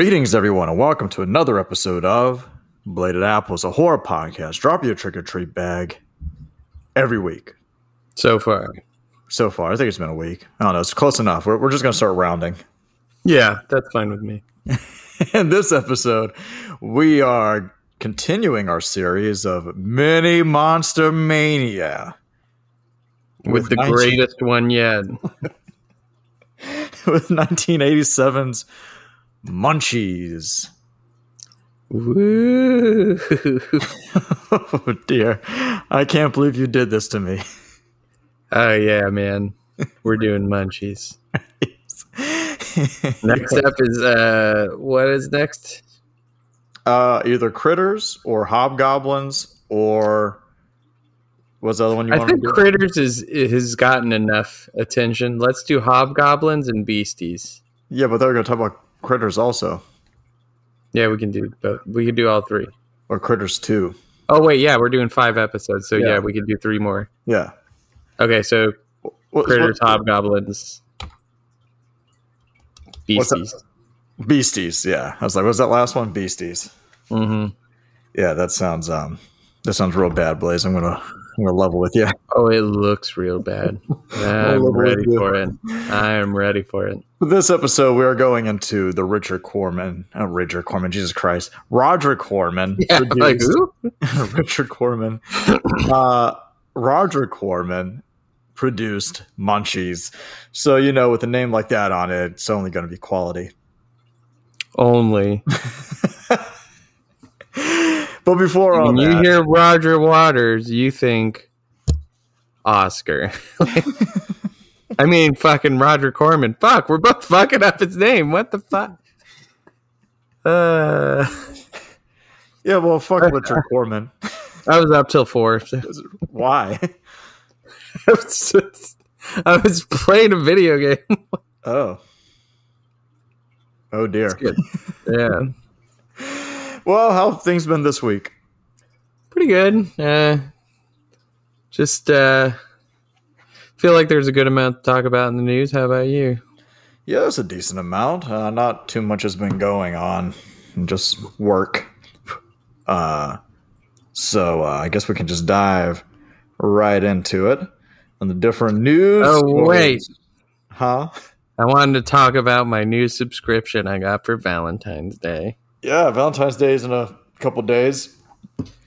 Greetings, everyone, and welcome to another episode of Bladed Apples, a horror podcast. Drop you a trick or treat bag every week. So far. So far, I think it's been a week. I don't know. It's close enough. We're, we're just going to start rounding. Yeah, that's fine with me. In this episode, we are continuing our series of Mini Monster Mania With, the 19 greatest one yet. with 1987's Munchies. Woo! Oh dear. I can't believe you did this to me. oh yeah, man. We're doing munchies. Next up is uh what is next? uh, either critters or hobgoblins or what's the other one you I want to think do? Critters is has gotten enough attention. Let's do hobgoblins and beasties. yeah, but they're going to talk about critters also, Yeah, we can do both. We can do all three. or critters two. Oh wait, yeah, we're doing five episodes, so Yeah. yeah, we can do three more. Yeah, Okay, so What- critters, what- hobgoblins, beasties. beasties. Yeah, I was like, was that last one? Beasties. Mm-hmm. Yeah, that sounds um, that sounds real bad, Blaze. I'm gonna I'm gonna level with you. Oh, it looks real bad. I'm ready for it. I am ready for it. This episode, we are going into the Richard Corman, uh, Richard Corman, Jesus Christ, Roger Corman, like who? Richard Corman, uh, Roger Corman produced Munchies. So, you know, with a name like that on it, it's only going to be quality. Only. But before all When you that, hear Roger Waters, you think Oscar. I mean, fucking Roger Corman. Fuck, we're both fucking up his name. What the fuck? Uh, yeah, well, fuck Richard Corman. I was up till four. so- Why? I was, just- I was playing a video game. Oh. Oh, dear. Yeah. Well, how have things been this week? pretty good. Uh, just uh, feel like there's a good amount to talk about in the news. How about you? Yeah, it's a decent amount. Uh, not too much has been going on, just work. Uh, so uh, I guess we can just dive right into it on the different news. Oh, stories. wait. huh? I wanted to talk about my new subscription I got for Valentine's Day. Yeah, Valentine's Day is in a couple days,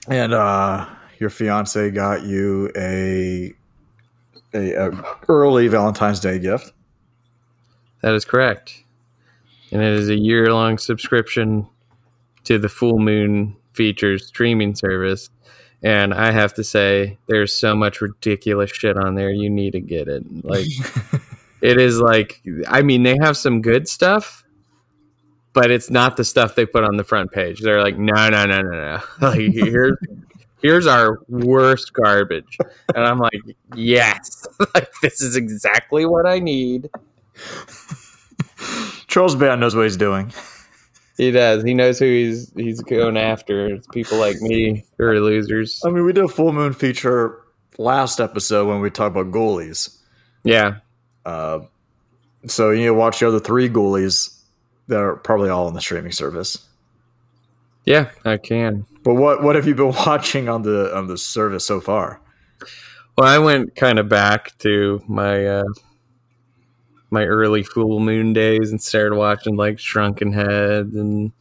and uh, your fiance got you a, a a early Valentine's Day gift. That is correct. And it is a year long subscription to the Full Moon Features streaming service. And I have to say, there's so much ridiculous shit on there. You need to get it. Like, it is like, I mean, they have some good stuff, but it's not the stuff they put on the front page. They're like, no, no, no, no, no. Like, here's, here's our worst garbage. And I'm like, yes, like, this is exactly what I need. Charles Band knows what he's doing. He does. He knows who he's he's going after. It's people like me who are losers. I mean, we did a full moon feature last episode when we talked about Ghoulies. Yeah. Uh, so you watch the other three Ghoulies that are probably all on the streaming service. Yeah, I can. But what what have you been watching on the on the service so far? Well, I went kind of back to my uh my early full moon days and started watching like Shrunken Head and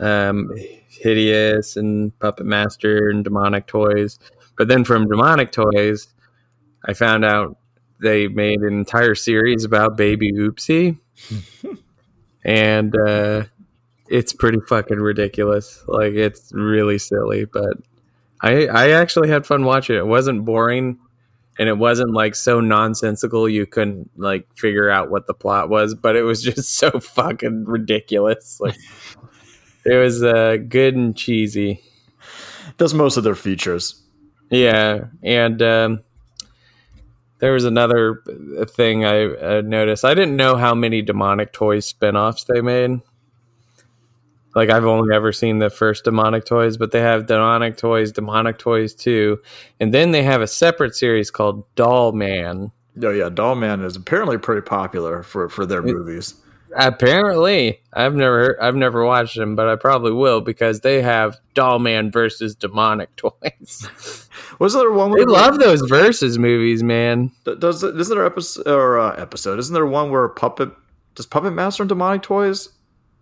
um Hideous and Puppet Master and Demonic Toys. But then from Demonic Toys, I found out they made an entire series about Baby Oopsie. and uh it's pretty fucking ridiculous. Like it's really silly, but I I actually had fun watching it. It wasn't boring and it wasn't like so nonsensical you couldn't like figure out what the plot was, but it was just so fucking ridiculous. Like it was uh good and cheesy. Does most of their features. Yeah, and um there was another thing I uh, noticed. I didn't know how many demonic toys spin-offs they made. Like I've only ever seen the first demonic toys, but they have demonic toys, demonic toys 2, and then they have a separate series called Doll Man. Oh yeah, Doll Man is apparently pretty popular for for their It- movies. Apparently, I've never I've never watched them, but I probably will because they have Doll Man versus demonic toys. Was there one? they where- love those versus movies, man. Does isn't there episode or uh, episode? Isn't there one where puppet does Puppet Master and Demonic Toys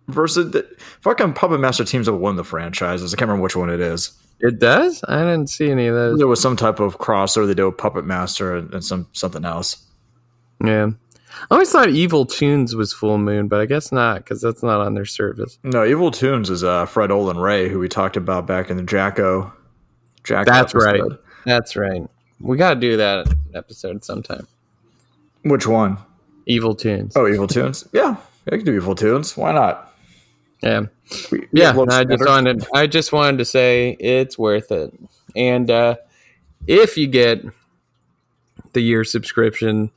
versus the, fucking Puppet Master teams up win the franchises? I can't remember which one it is. It does. I didn't see any of those. There was some type of crossover they with Puppet Master and, and some something else. Yeah, I always thought Evil Toons was Full Moon, but I guess not because that's not on their service. No, Evil Toons is uh, Fred Olen Ray, who we talked about back in the Jacko. Jacko That's right. That's right. We got to do that episode sometime. Which one? Evil Toons. Oh, Evil Toons. Yeah, I can do Evil Toons. Why not? Yeah. We, we yeah I just wanted I just wanted to say it's worth it. And uh if you get the year subscription,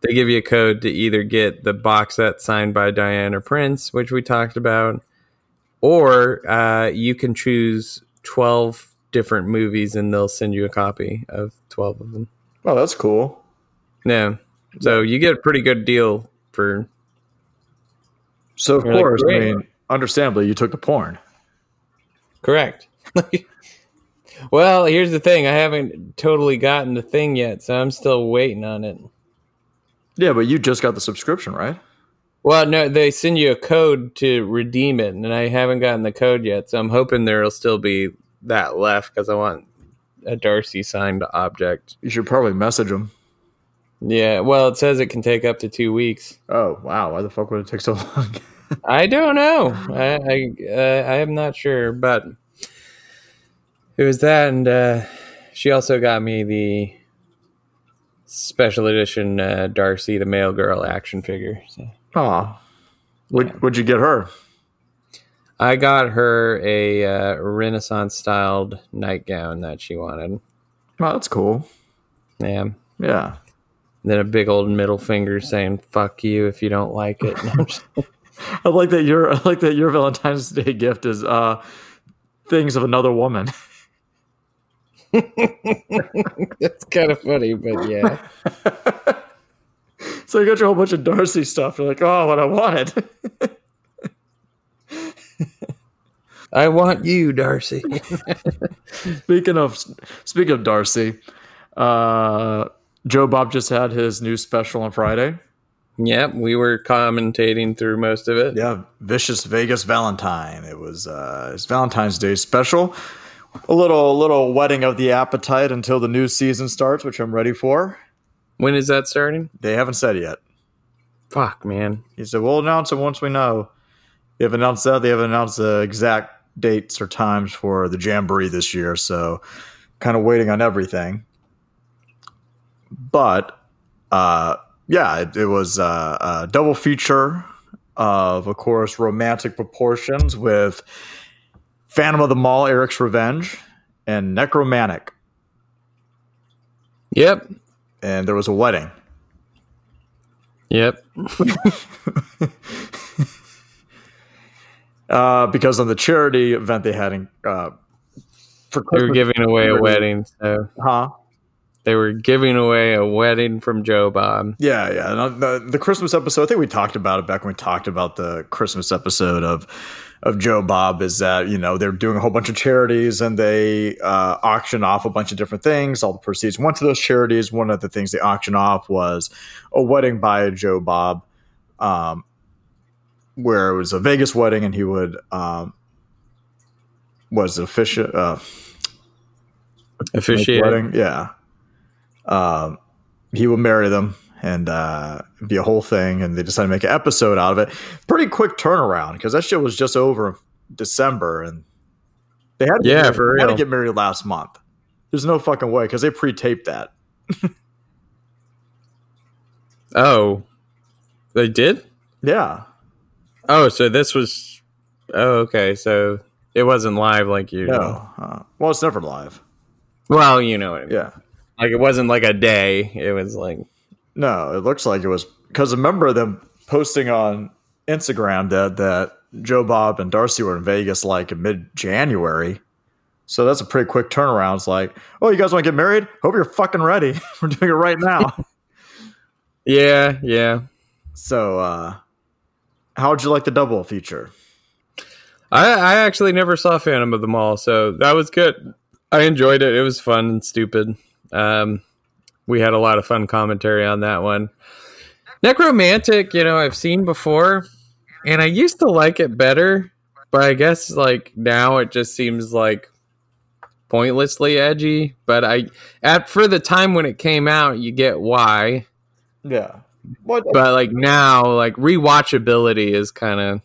they give you a code to either get the box set signed by Diana Prince, which we talked about, or uh you can choose 12 different movies and they'll send you a copy of 12 of them. Oh, that's cool. Yeah. So you get a pretty good deal for So of You're like, course, I mean, understandably, you took the porn. Correct. well, here's the thing. I haven't totally gotten the thing yet, so I'm still waiting on it. Yeah, but you just got the subscription, right? Well, no, they send you a code to redeem it, and I haven't gotten the code yet, so I'm hoping there'll still be that left because I want a Darcy signed object. You should probably message them. Yeah, well, it says it can take up to two weeks. Oh wow, why the fuck would it take so long? I don't know. I I, uh, I am not sure, but it was that, and uh, she also got me the special edition uh, Darcy, the mail girl action figure. So Aw. Would would you get her? I got her a uh, Renaissance styled nightgown that she wanted. Oh, that's cool. Yeah. Yeah. Then a big old middle finger saying "fuck you" if you don't like it. I like that your I like that your Valentine's Day gift is uh things of another woman. That's kind of funny, but yeah. so you got your whole bunch of Darcy stuff. You're like, oh, what I wanted. I want you, Darcy. speaking of speaking of Darcy, uh, Joe Bob just had his new special on Friday. Yep, we were commentating through most of it. Yeah, Vicious Vegas Valentine. It was uh, his Valentine's Day special. A little little whetting of the appetite until the new season starts, which I'm ready for. When is that starting? They haven't said yet. Fuck, man. He said, "We'll announce it once we know." They haven't announced that. They haven't announced the exact dates or times for the Jamboree this year, so kind of waiting on everything. But uh, yeah, it, it was uh, a double feature of, of course, romantic proportions with Phantom of the Mall, Eric's Revenge, and Nekromantik, Yep. and there was a wedding. Yep. Uh, because on the charity event they had in uh, for They were giving away a wedding, so huh? They were giving away a wedding from Joe Bob. Yeah, yeah. And the, the Christmas episode, I think we talked about it back when we talked about the Christmas episode of of Joe Bob. Is that you know they're doing a whole bunch of charities and they uh, auction off a bunch of different things. All the proceeds went to those charities. One of the things they auctioned off was a wedding by Joe Bob, um, where it was a Vegas wedding, and he would um, was official. Uh, Officiate. wedding. Yeah. Um, he would marry them and uh, be a whole thing, and they decided to make an episode out of it. Pretty quick turnaround because that shit was just over December, and they had to Yeah, get, for they had to get married last month. There's no fucking way because they pre-taped that. Oh, they did. Yeah, Oh, so this was. Oh, okay. So it wasn't live like you. no. Uh, well, it's never live. Well, you know what I mean. Yeah, Like it wasn't like a day. It was like no. It looks like it was because remember them posting on Instagram that that Joe Bob and Darcy were in Vegas like in mid January. So that's a pretty quick turnaround. It's like, oh, you guys want to get married? Hope you're fucking ready. We're doing it right now. yeah, yeah. so, uh, how'd you like the double feature? I, I actually never saw Phantom of the Mall, so that was good. I enjoyed it. It was fun and stupid. Um, we had a lot of fun commentary on that one. Nekromantik, you know, I've seen before, and I used to like it better, but I guess like now it just seems like pointlessly edgy. But I, at for the time when it came out, you get why. Yeah. What? But like now, like rewatchability is kind of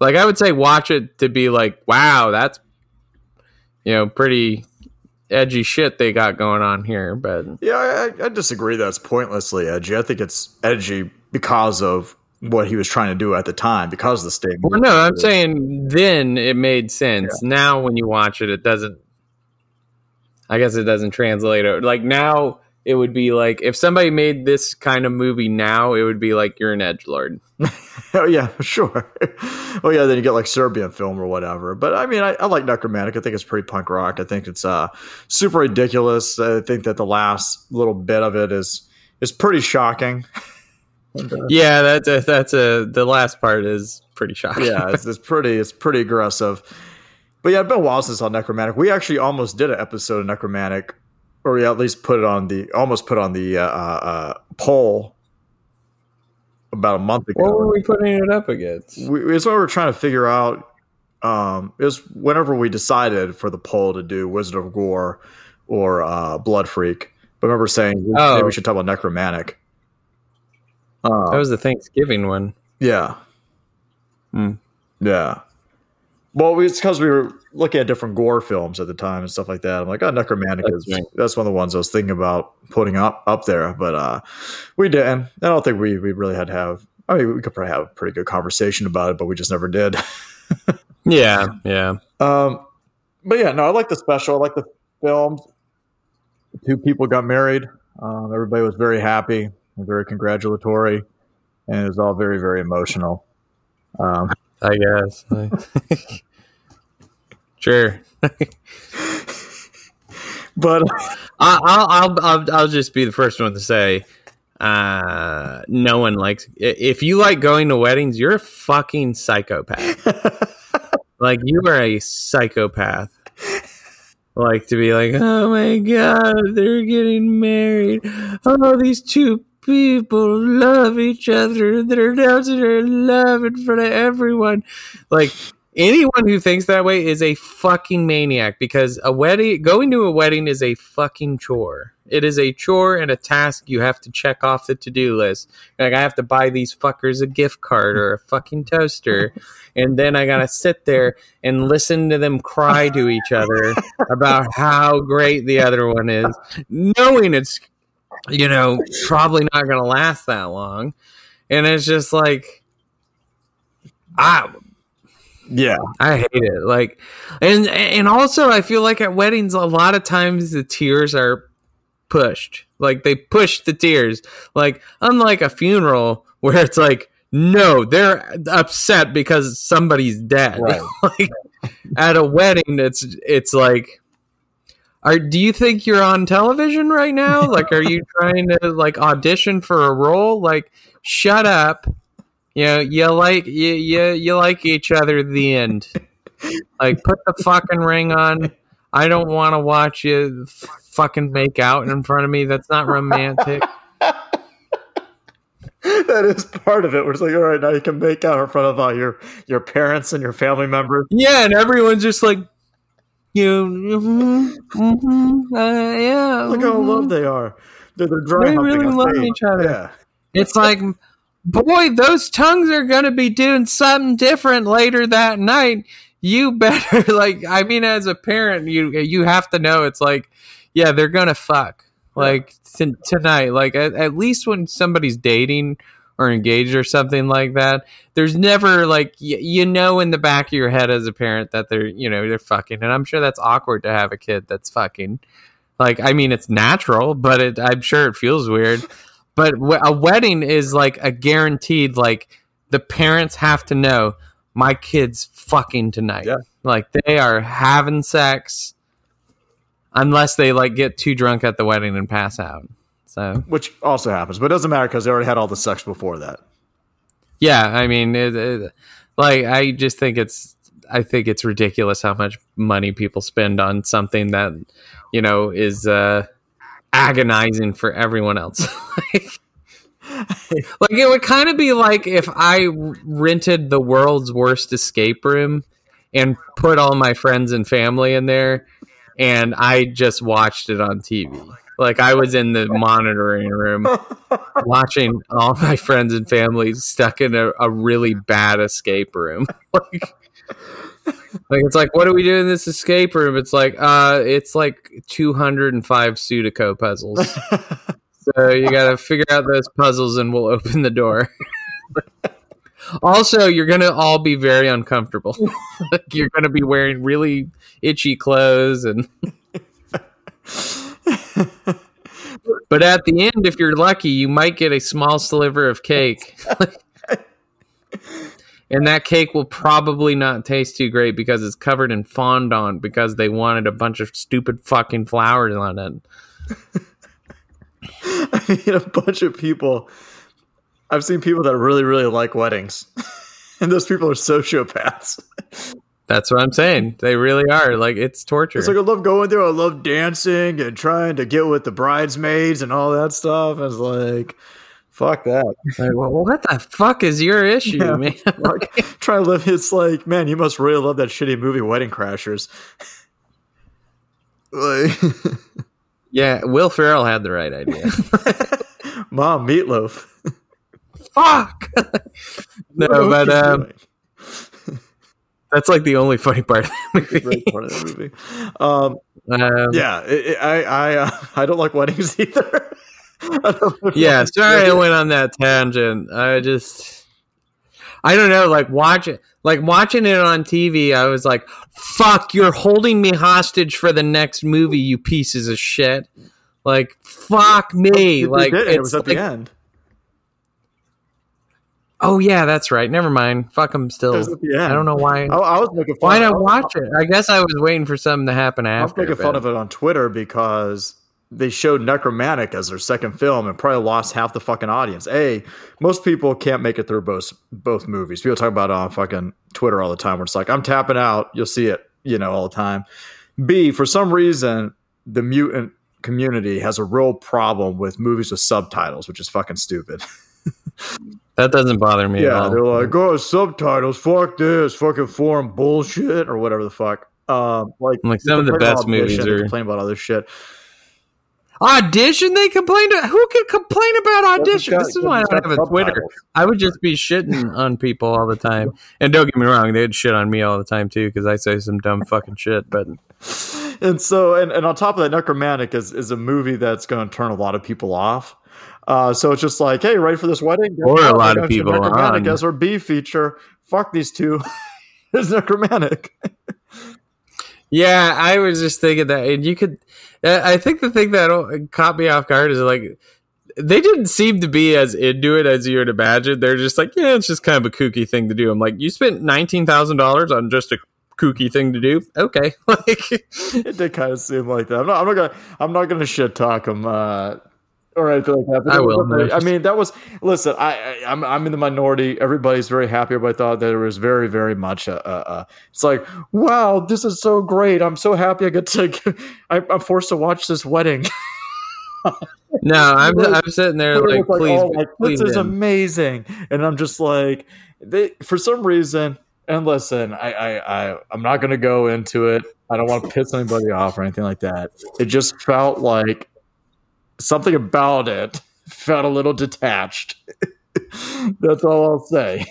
like I would say watch it to be like, wow, that's you know pretty edgy shit they got going on here. But Yeah, I, I disagree that it's pointlessly edgy. I think it's edgy because of what he was trying to do at the time, because of the statement. well, no, I'm saying then it made sense. Now when you watch it, it doesn't. I guess it doesn't translate. Like now, it would be like if somebody made this kind of movie now, it would be like you're an edge lord. Oh yeah, sure. oh yeah, then you get like Serbian film or whatever. But I mean, I, I like Nekromantik. I think it's pretty punk rock. I think it's uh super ridiculous. I think that the last little bit of it is is pretty shocking. Yeah, that's a, that's a the last part is pretty shocking. yeah, it's, it's pretty it's pretty aggressive. But yeah, it's been a while since I saw Nekromantik. We actually almost did an episode of Nekromantik, or we at least put it on the almost put on the uh, uh, uh, poll about a month ago. what were we putting it up against? we, it's what we were trying to figure out. Um, it was whenever we decided for the poll to do Wizard of Gore or uh, Blood Freak. But I remember saying Oh. maybe we should talk about Nekromantik. Uh, That was the Thanksgiving one. yeah, Hmm. yeah. Well, it's because we were looking at different gore films at the time and stuff like that. I'm like, oh, Nekromantik That's is right. that's one of the ones I was thinking about putting up up there, but uh, we didn't. I don't think we we really had to have. I mean, we could probably have a pretty good conversation about it, but we just never did. Yeah, yeah. Um, but yeah, no, I like the special. I like the film. Two people got married. Um, everybody was very happy and very congratulatory, and it was all very, very emotional. Um, I guess. sure. but I- I'll, I'll I'll I'll just be the first one to say, uh, no one likes. If you like going to weddings, you're a fucking psychopath. like you are a psychopath. Like to be like, oh my god, they're getting married. Oh, these two people love each other. And they're announcing their love in front of everyone. Like anyone who thinks that way is a fucking maniac because a wedding going to a wedding is a fucking chore. It is a chore and a task you have to check off the to-do list. Like I have to buy these fuckers a gift card or a fucking toaster and then I got to sit there and listen to them cry to each other about how great the other one is, knowing it's you know probably not going to last that long. And it's just like I yeah, I hate it. Like, and and also I feel like at weddings a lot of times the tears are pushed. Like they push the tears. Like unlike a funeral where it's like no, they're upset because somebody's dead. Right. like at a wedding, it's it's like. Are, do you think you're on television right now? Like, are you trying to like audition for a role? Like, shut up. You know, you like you you, you like each other. The end. Like, put the fucking ring on. I don't want to watch you f- fucking make out in front of me. That's not romantic. that is part of it. Where it's like, all right, now you can make out in front of all your your parents and your family members. Yeah, and everyone's just like, you, mhm, mhm, uh, yeah. Look how mhm." love they are. They're, they're dry They really love stage. each other. Yeah. It's like, boy, those tongues are going to be doing something different later that night. You better like. I mean, as a parent, you you have to know. It's like, yeah, they're gonna fuck like t- tonight. Like at, at least when somebody's dating or engaged or something like that, there's never like y- you know in the back of your head as a parent that they're you know they're fucking, and I'm sure that's awkward to have a kid that's fucking. Like, I mean, it's natural, but it, I'm sure it feels weird. But w- a wedding is like a guaranteed. Like the parents have to know my kid's fucking tonight. Yeah. Like they are having sex, unless they like get too drunk at the wedding and pass out. So Which also happens, but it doesn't matter because they already had all the sex before that. yeah, I mean, it, it, like I just think it's I think it's ridiculous how much money people spend on something that you know is uh, agonizing for everyone else. like it would kind of be like if I rented the world's worst escape room and put all my friends and family in there, and I just watched it on TV. Like I was in the monitoring room watching all my friends and family stuck in a, a really bad escape room. like, like it's like, what do we do in this escape room? It's like, uh, it's like 205 Sudoku puzzles. so you got to figure out those puzzles, and we'll open the door. also, you're gonna all be very uncomfortable. like you're gonna be wearing really itchy clothes and. but at the end, if you're lucky, you might get a small sliver of cake. and that cake will probably not taste too great because it's covered in fondant because they wanted a bunch of stupid fucking flowers on it. I mean, a bunch of people. I've seen people that really, really like weddings, and those people are sociopaths. That's what I'm saying. They really are. Like it's torture. It's like I love going there. I love dancing and trying to get with the bridesmaids and all that stuff. It's like, fuck that. Like, well, what the fuck is your issue, yeah, man? like, try to live. It's like, man, you must really love that shitty movie, Wedding Crashers. like, yeah, Will Ferrell had the right idea. Mom, meatloaf. Fuck. no, but um, that's like the only funny part of the movie. Part of the movie. Um, um, yeah, it, it, I I uh, I don't like weddings either. yeah, sorry I went on that tangent. I just I don't know, like watch it like watching it on TV, I was like, fuck, you're holding me hostage for the next movie, you pieces of shit. Like, fuck me. Like it was at like, the end. Oh yeah, that's right. Never mind. Fuck them still. Yeah. I don't know why. I, I was making fun. Why not watch it? I guess I was waiting for something to happen after. I was making fun of it on Twitter because they showed Nekromantik as their second film and probably lost half the fucking audience. A, most people can't make it through both both movies. People talk about it on fucking Twitter all the time where it's like, I'm tapping out, you'll see it, you know, all the time. B, for some reason, the mutant community has a real problem with movies with subtitles, which is fucking stupid. That doesn't bother me yeah, they're like, oh, subtitles, fuck this, fucking foreign bullshit, or whatever the fuck. Um, like, like some of the best movies are complain about other shit. Audition? They complained. Who can complain about audition? This is why I don't have a Twitter. I would just be shitting on people all the time. And don't get me wrong, they'd shit on me all the time too because I say some dumb fucking shit. But and so and, and on top of that, Nekromantik is is a movie that's going to turn a lot of people off. Uh, so it's just like, hey, ready for this wedding? Or a lot of people on. as our B feature. Fuck these two. it's Nekromantik. yeah, I was just thinking that, and you could. I think the thing that caught me off guard is like they didn't seem to be as into it as you would imagine. They're just like, yeah, it's just kind of a kooky thing to do. I'm like, you spent nineteen thousand dollars on just a kooky thing to do. Okay, like it did kind of seem like that. I'm not. I'm not gonna. I'm not gonna shit talk them. Uh, or anything like that. I will. I mean, that was listen. I, I am I'm, I'm in the minority. Everybody's very happy. Everybody thought that it was very very much. A, a, a, it's like wow, this is so great. I'm so happy. I get to. I, am forced to watch this wedding. no, I'm I'm sitting there like, like, please, oh, like, please this is amazing, and I'm just like they for some reason. And listen, I, I, I I'm not going to go into it. I don't want to piss anybody off or anything like that. It just felt like something about it felt a little detached. That's all I'll say.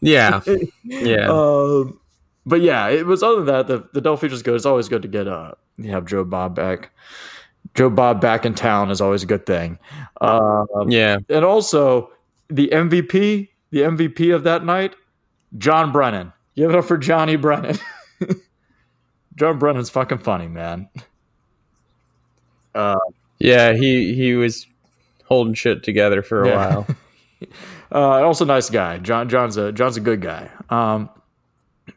Yeah, yeah. Um, but yeah, it was other than that. The the double features good. It's always good to get uh you have Joe Bob back. Joe Bob back in town is always a good thing. Um, yeah, and also the MVP, the MVP of that night, John Brennan. Give it up for Johnny Brennan. John Brennan's fucking funny, man. Uh, yeah, he he was holding shit together for a yeah. while. uh, also, nice guy. John John's a John's a good guy. Um,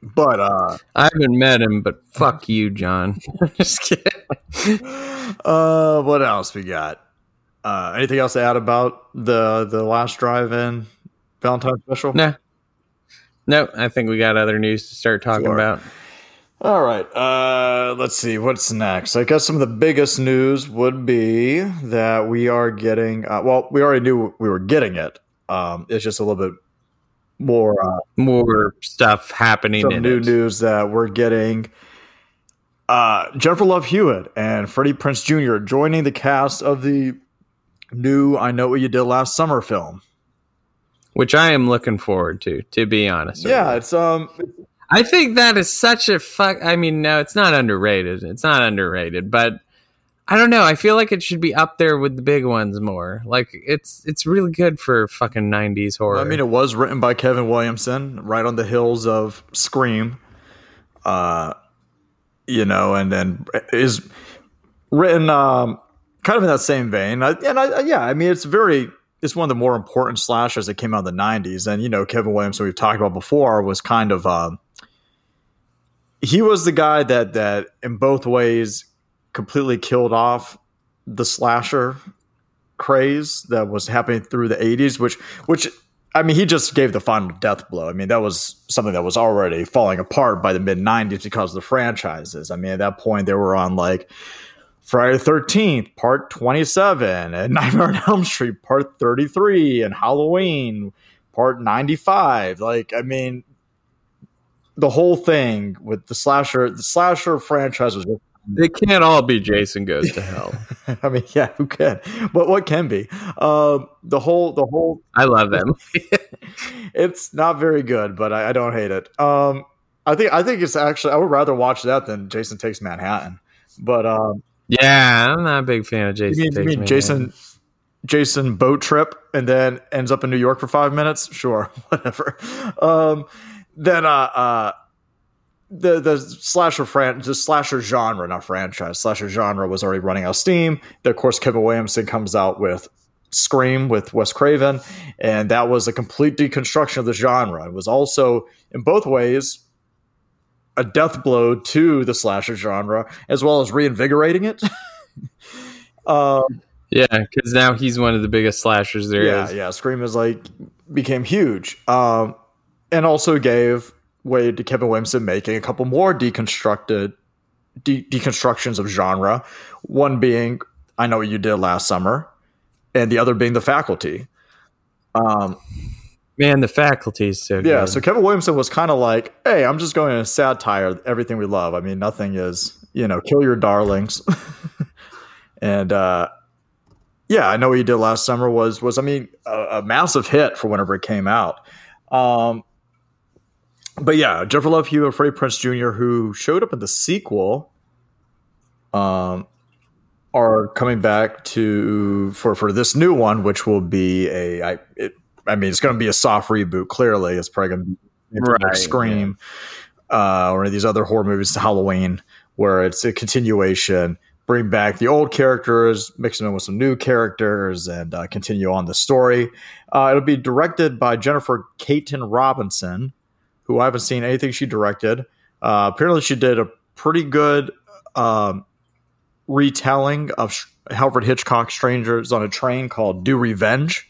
but uh, I haven't met him, but fuck you, John. Just kidding. Uh, what else we got? Uh, anything else to add about the the last drive-in? Valentine special? No. No, I think we got other news to start talking Sure. about. All right. Uh, let's see what's next. I guess some of the biggest news would be that we are getting. Uh, well, we already knew we were getting it. Um, it's just a little bit more uh, More stuff happening some new it. news that we're getting. Uh, Jennifer Love Hewitt and Freddie Prinze Jr. joining the cast of the new "I Know What You Did Last Summer" film. which I am looking forward to. To be honest, Yeah, it's um, I think that is such a fuck. I mean, no, it's not underrated. It's not underrated, but I don't know. I feel like it should be up there with the big ones more. Like it's it's really good for fucking nineties horror. I mean, it was written by Kevin Williamson, right on the heels of Scream. Uh, you know, and then is written um, kind of in that same vein. I, and I, yeah, I mean, it's very, it's one of the more important slashers that came out in the '90s. And you know, Kevin Williamson, we've talked about before, was kind of um, he was the guy that that in both ways completely killed off the slasher craze that was happening through the 80s which which I mean, he just gave the final death blow. I mean, that was something that was already falling apart by the mid 90s because of the franchises. I mean, at that point, they were on like Friday the 13th, part 27, and Nightmare on Elm Street, part 33, and Halloween, part 95. Like, I mean, the whole thing with the slasher, the slasher franchise was they can't all be Jason Goes to Hell. I mean, yeah, who can? But what can be? Um, the whole, the whole I love them. it's not very good, but I, I don't hate it. Um, I think I think it's actually I would rather watch that than Jason Takes Manhattan. But um, Yeah, I'm not a big fan of you Jason. mean, you mean. Jason Jason boat trip and then ends up in New York for five minutes? Sure, whatever. Um, then uh, uh, the the slasher fran the slasher genre, not franchise, slasher genre was already running out of steam. Then, of course, Kevin Williamson comes out with Scream with Wes Craven, and that was a complete deconstruction of the genre. It was also, in both ways, a death blow to the slasher genre, as well as reinvigorating it. um, Yeah, because now he's one of the biggest slashers there is. yeah, yeah. Scream is like became huge, um, and also gave way to Kevin Williamson making a couple more deconstructed de- deconstructions of genre. One being "I Know What You Did Last Summer," and the other being "The Faculty." Um, Man, the faculty is so yeah, good. so Kevin Williamson was kind of like, "Hey, I'm just going to satire everything we love. I mean, nothing is, you know, kill your darlings." and uh yeah, I know what you did last summer was was I mean a, a massive hit for whenever it came out. Um but yeah, Jennifer Love Hewitt, Freddie Prinze Jr., who showed up in the sequel, um, are coming back to for for this new one, which will be a I it, I mean it's going to be a soft reboot. Clearly, it's probably going to be maybe like Right, Scream uh, or these other horror movies, to Halloween, where it's a continuation. Bring back the old characters, mix them in with some new characters, and uh, continue on the story. Uh, it'll be directed by Jennifer Kaytin Robinson, who I haven't seen anything she directed. Uh, apparently, she did a pretty good um, retelling of Sh- Alfred Hitchcock's Strangers on a Train called "Do Revenge."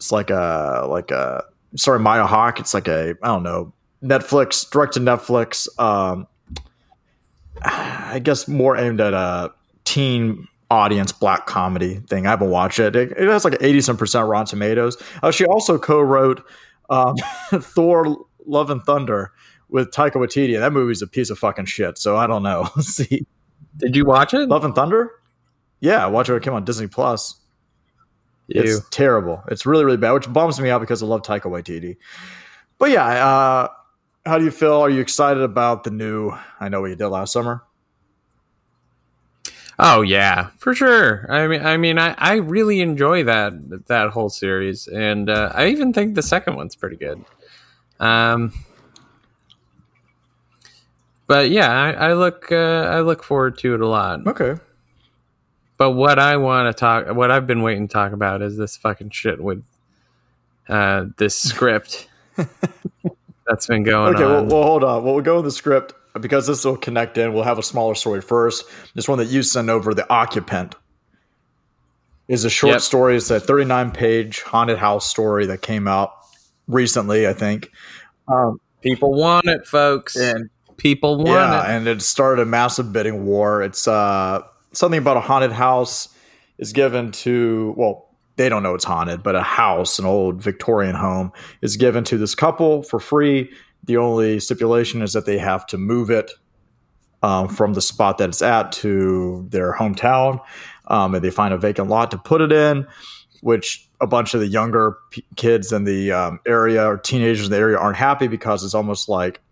It's like a like a sorry Maya Hawke. It's like a I don't know Netflix direct to Netflix. Um, I guess more aimed at a teen audience black comedy thing. I haven't watched it. It, it has like eighty some percent Rotten Tomatoes. Uh, she also co-wrote um, Thor: Love and Thunder with Taika Waititi, that movie's a piece of fucking shit. So I don't know. See, Did you watch it? Love and Thunder. Yeah, watch it. It came on Disney Plus. It's terrible. It's really, really bad, which bums me out because I love Taika Waititi. But yeah, uh, how do you feel? Are you excited about the new? I know what you did last summer. Oh yeah, for sure. I mean, I mean, I, I really enjoy that that whole series, and uh, I even think the second one's pretty good. Um, but yeah, I, I look uh, I look forward to it a lot. Okay. But what I want to talk, what I've been waiting to talk about, is this fucking shit with uh, this script that's been going on. Okay. Well, on. well, hold on. Well, we'll go in the script because this will connect in. We'll have a smaller story first. This one that you sent over, the occupant, is a short Yep. story. It's a 39 page haunted house story that came out recently, I think. Um, People want it, folks. and People want yeah, it. and it started a massive bidding war. It's uh, something about a haunted house is given to well, they don't know it's haunted, but a house, an old Victorian home, is given to this couple for free. The only stipulation is that they have to move it um, from the spot that it's at to their hometown, um, and they find a vacant lot to put it in, which a bunch of the younger p- kids in the um, area or teenagers in the area aren't happy because it's almost like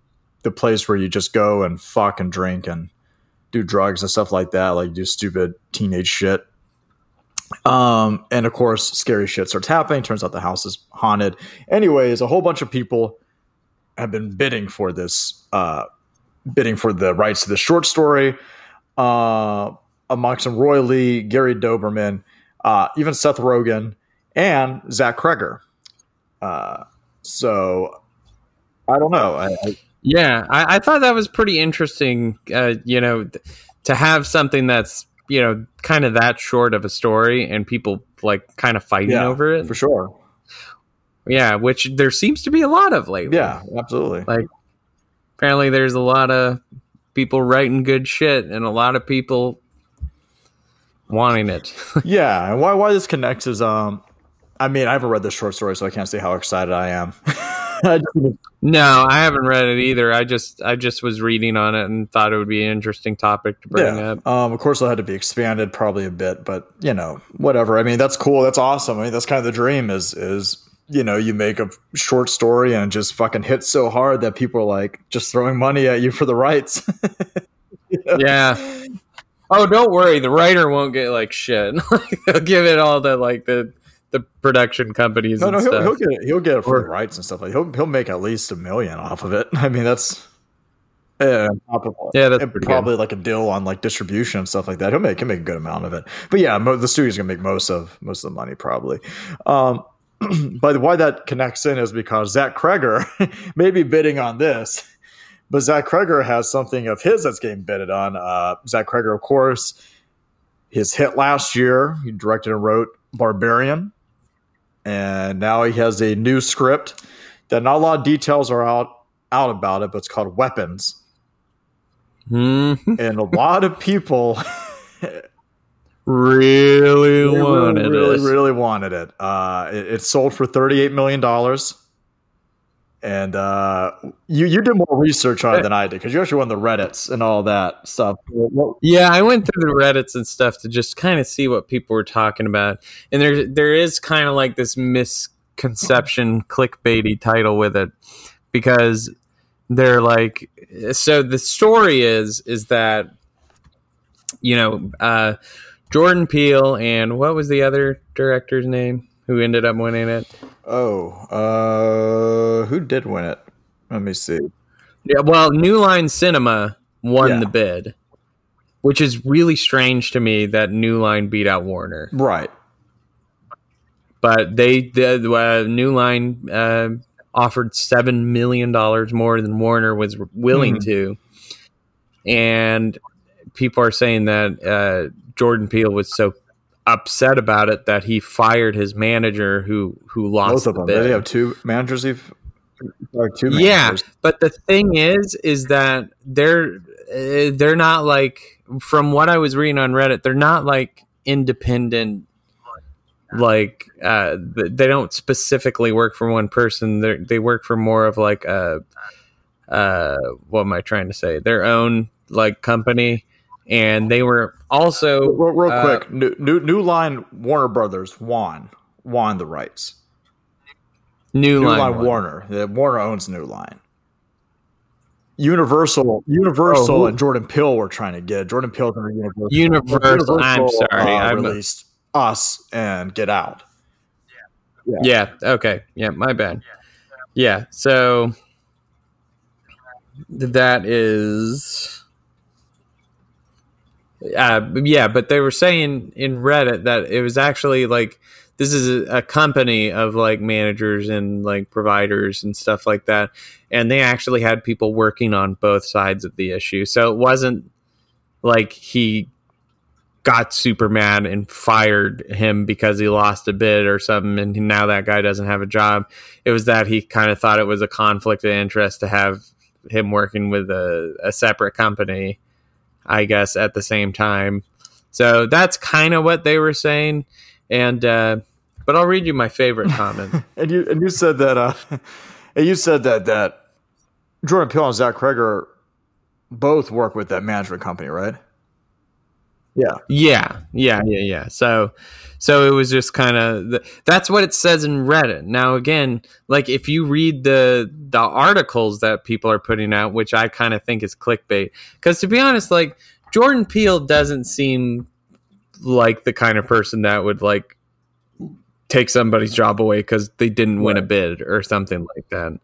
the place where you just go and fuck and drink and do drugs and stuff like that, like do stupid teenage shit. Um, and of course, scary shit starts happening. Turns out the house is haunted. Anyways, a whole bunch of people have been bidding for this, uh, bidding for the rights to the short story. Uh, amongst them, Roy Lee, Gary Dauberman, uh, even Seth Rogen, and Zach Cregger. Uh, so I don't know. I, I, Yeah, I, I thought that was pretty interesting. Uh, you know, th- to have something that's you know kind of that short of a story and people like kind of fighting Yeah, over it. for sure. Yeah, which there seems to be a lot of lately. Yeah, absolutely. Like apparently there's a lot of people writing good shit and a lot of people wanting it. yeah, and why why this connects is um, I mean I haven't read the short story, so I can't say how excited I am. I just think it's- no, I haven't read it either. I just I just was reading on it and thought it would be an interesting topic to bring yeah, up. um, of course it'll have to be expanded probably a bit, but you know whatever. I mean that's cool. That's awesome. I mean that's kind of the dream is is you know you make a short story and just fucking hit so hard that people are like just throwing money at you for the rights. Yeah. Oh, don't worry. The writer won't get like shit. They'll give it all to like the the production companies No, and no, he'll, he'll get it. He'll get it for Or- the rights and stuff like. He'll he'll make at least a million off of it. I mean, that's yeah, Yeah, that's probably like a deal on like distribution and stuff like that. He'll make he'll make a good amount of it. But yeah, mo- the studio's gonna make most of most of the money probably. Um, but why that connects in is because Zach Cregger may be bidding on this, but Zach Cregger has something of his that's getting bidded on. Uh, Zach Cregger, of course, his hit last year. He directed and wrote Barbarian and now he has a new script that not a lot of details are out out about it, but it's called Weapons, Mhm. and a lot of people Really really, wanted really, really wanted it. Uh, it. It sold for thirty eight million dollars, and uh, you you did more research on it than I did because you actually went the Reddit's and all that stuff. Yeah, I went through the Reddits and stuff to just kind of see what people were talking about, and there there is kind of like this misconception clickbaity title with it because they're like, so the story is is that you know uh, Jordan Peele and what was the other director's name who ended up winning it? Oh, uh, who did win it? Let me see. Yeah, well, New Line Cinema won Yeah. the bid, which is really strange to me that New Line beat out Warner. Right. But they, the uh, New Line uh, offered seven million dollars more than Warner was willing Mhm. to, and people are saying that uh, Jordan Peele was so upset about it that he fired his manager who who lost Both of the them. bid. They have two managers. You've like two Yeah, but the thing is, is that they're uh, they're not like from what I was reading on Reddit, they're not like independent. Like uh, they don't specifically work for one person. They they work for more of like a uh, what am I trying to say? Their own like company, and they were also Real, real uh, quick, new, new New Line Warner Brothers won won the rights. New, New Line, Line, one. Warner, the Warner owns New Line. Universal, Universal, Oh, and Jordan Peele were trying to get Jordan Peele under Universal. Universal, I'm sorry, uh, I'm- released Us and Get Out. Yeah. Yeah. Okay. Yeah. My bad. Yeah. So that is. Uh, yeah, but they were saying in Reddit that it was actually like this is a, a company of like managers and like providers and stuff like that, and they actually had people working on both sides of the issue. So it wasn't like he got super mad and fired him because he lost a bid or something and now that guy doesn't have a job it was that he kind of thought it was a conflict of interest to have him working with a, a separate company i guess at the same time. So that's kind of what they were saying. And uh, but i'll read you my favorite comment. And you and you said that uh, and you said that that Jordan Peele and Zach Cregger both work with that management company, right? Yeah. Yeah, yeah, yeah, yeah. So, so it was just kind of that's what it says in Reddit. Now, again, like if you read the the articles that people are putting out, which I kind of think is clickbait, because to be honest, like Jordan Peele doesn't seem like the kind of person that would like take somebody's job away because they didn't win a bid or something like that.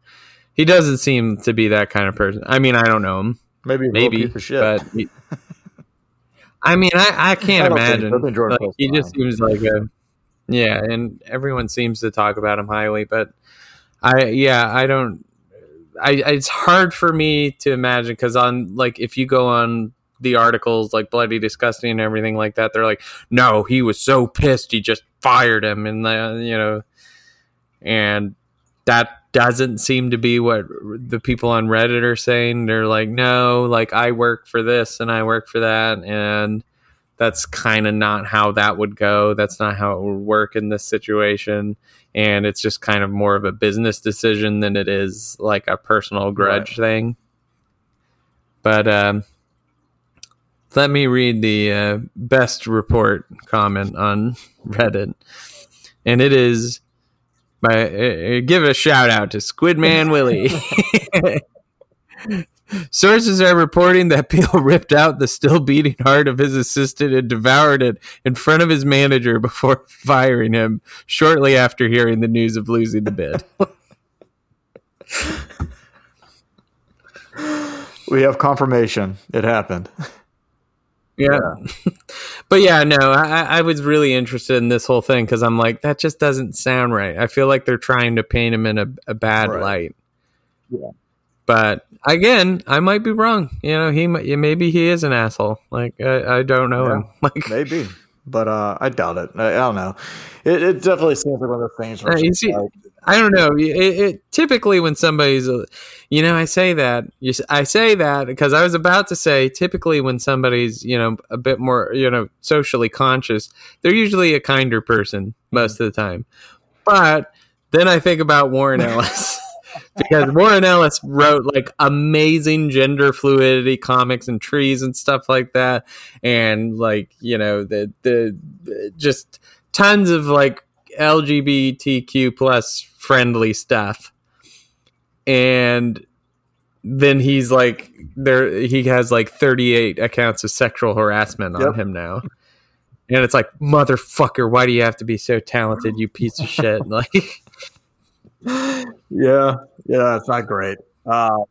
He doesn't seem to be that kind of person. I mean, I don't know him. Maybe maybe, but he, I mean, I, I can't I imagine. Like, he just seems like a yeah, and everyone seems to talk about him highly, but I yeah, I don't. I it's hard for me to imagine because on like if you go on the articles like bloody disgusting and everything like that they're like no he was so pissed he just fired him and the, you know and that doesn't seem to be what the people on Reddit are saying. They're like, no, like I work for this and I work for that. And that's kind of not how that would go. That's not how it would work in this situation. And it's just kind of more of a business decision than it is like a personal grudge right. thing. But um, let me read the uh, best report comment on Reddit. And it is by uh, give a shout out to Squidman Willie. Sources are reporting that Peele ripped out the still beating heart of his assistant and devoured it in front of his manager before firing him shortly after hearing the news of losing the bid. we have confirmation. It happened. Yeah. but yeah, no, I, I was really interested in this whole thing because I'm like, that just doesn't sound right. I feel like they're trying to paint him in a, a bad right. light. Yeah. But again, I might be wrong. You know, he maybe he is an asshole. Like I, I don't know yeah, him. Like maybe, but uh, I doubt it. I, I don't know. It, it, definitely seems like one of those things. Where uh, see, like, I don't know. It, it, typically when somebody's, uh, you know, I say that. You, I say that because I was about to say. Typically, when somebody's, you know, a bit more, you know, socially conscious, they're usually a kinder person most of the time. But then I think about Warren Ellis. Because Warren Ellis wrote like amazing gender fluidity comics and trees and stuff like that, and like you know the the just tons of like LGBTQ plus friendly stuff. And then he's like there he has like 38 accounts of sexual harassment on yep. him now. And it's like, motherfucker, why do you have to be so talented, you piece of shit? Like Yeah, yeah, it's not great. Uh,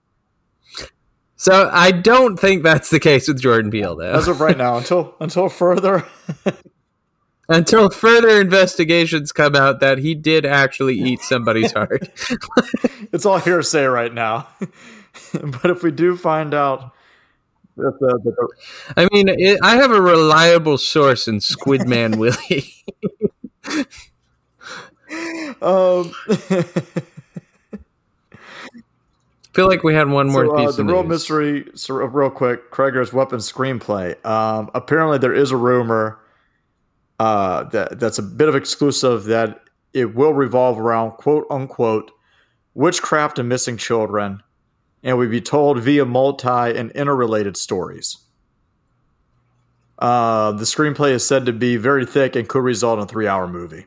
so I don't think that's the case with Jordan Peele, though. As of right now, until until further until further investigations come out that he did actually eat somebody's heart. it's all hearsay right now. but if we do find out that the, the, I mean, it, I have a reliable source in Squidman Willie. Um, feel like we had one more so, uh, the real mystery so real quick Cregger's weapon screenplay um, apparently there is a rumor uh, that that's a bit of exclusive that it will revolve around quote unquote witchcraft and missing children, and we be told via multi and interrelated stories. Uh, the screenplay is said to be very thick and could result in a three hour movie.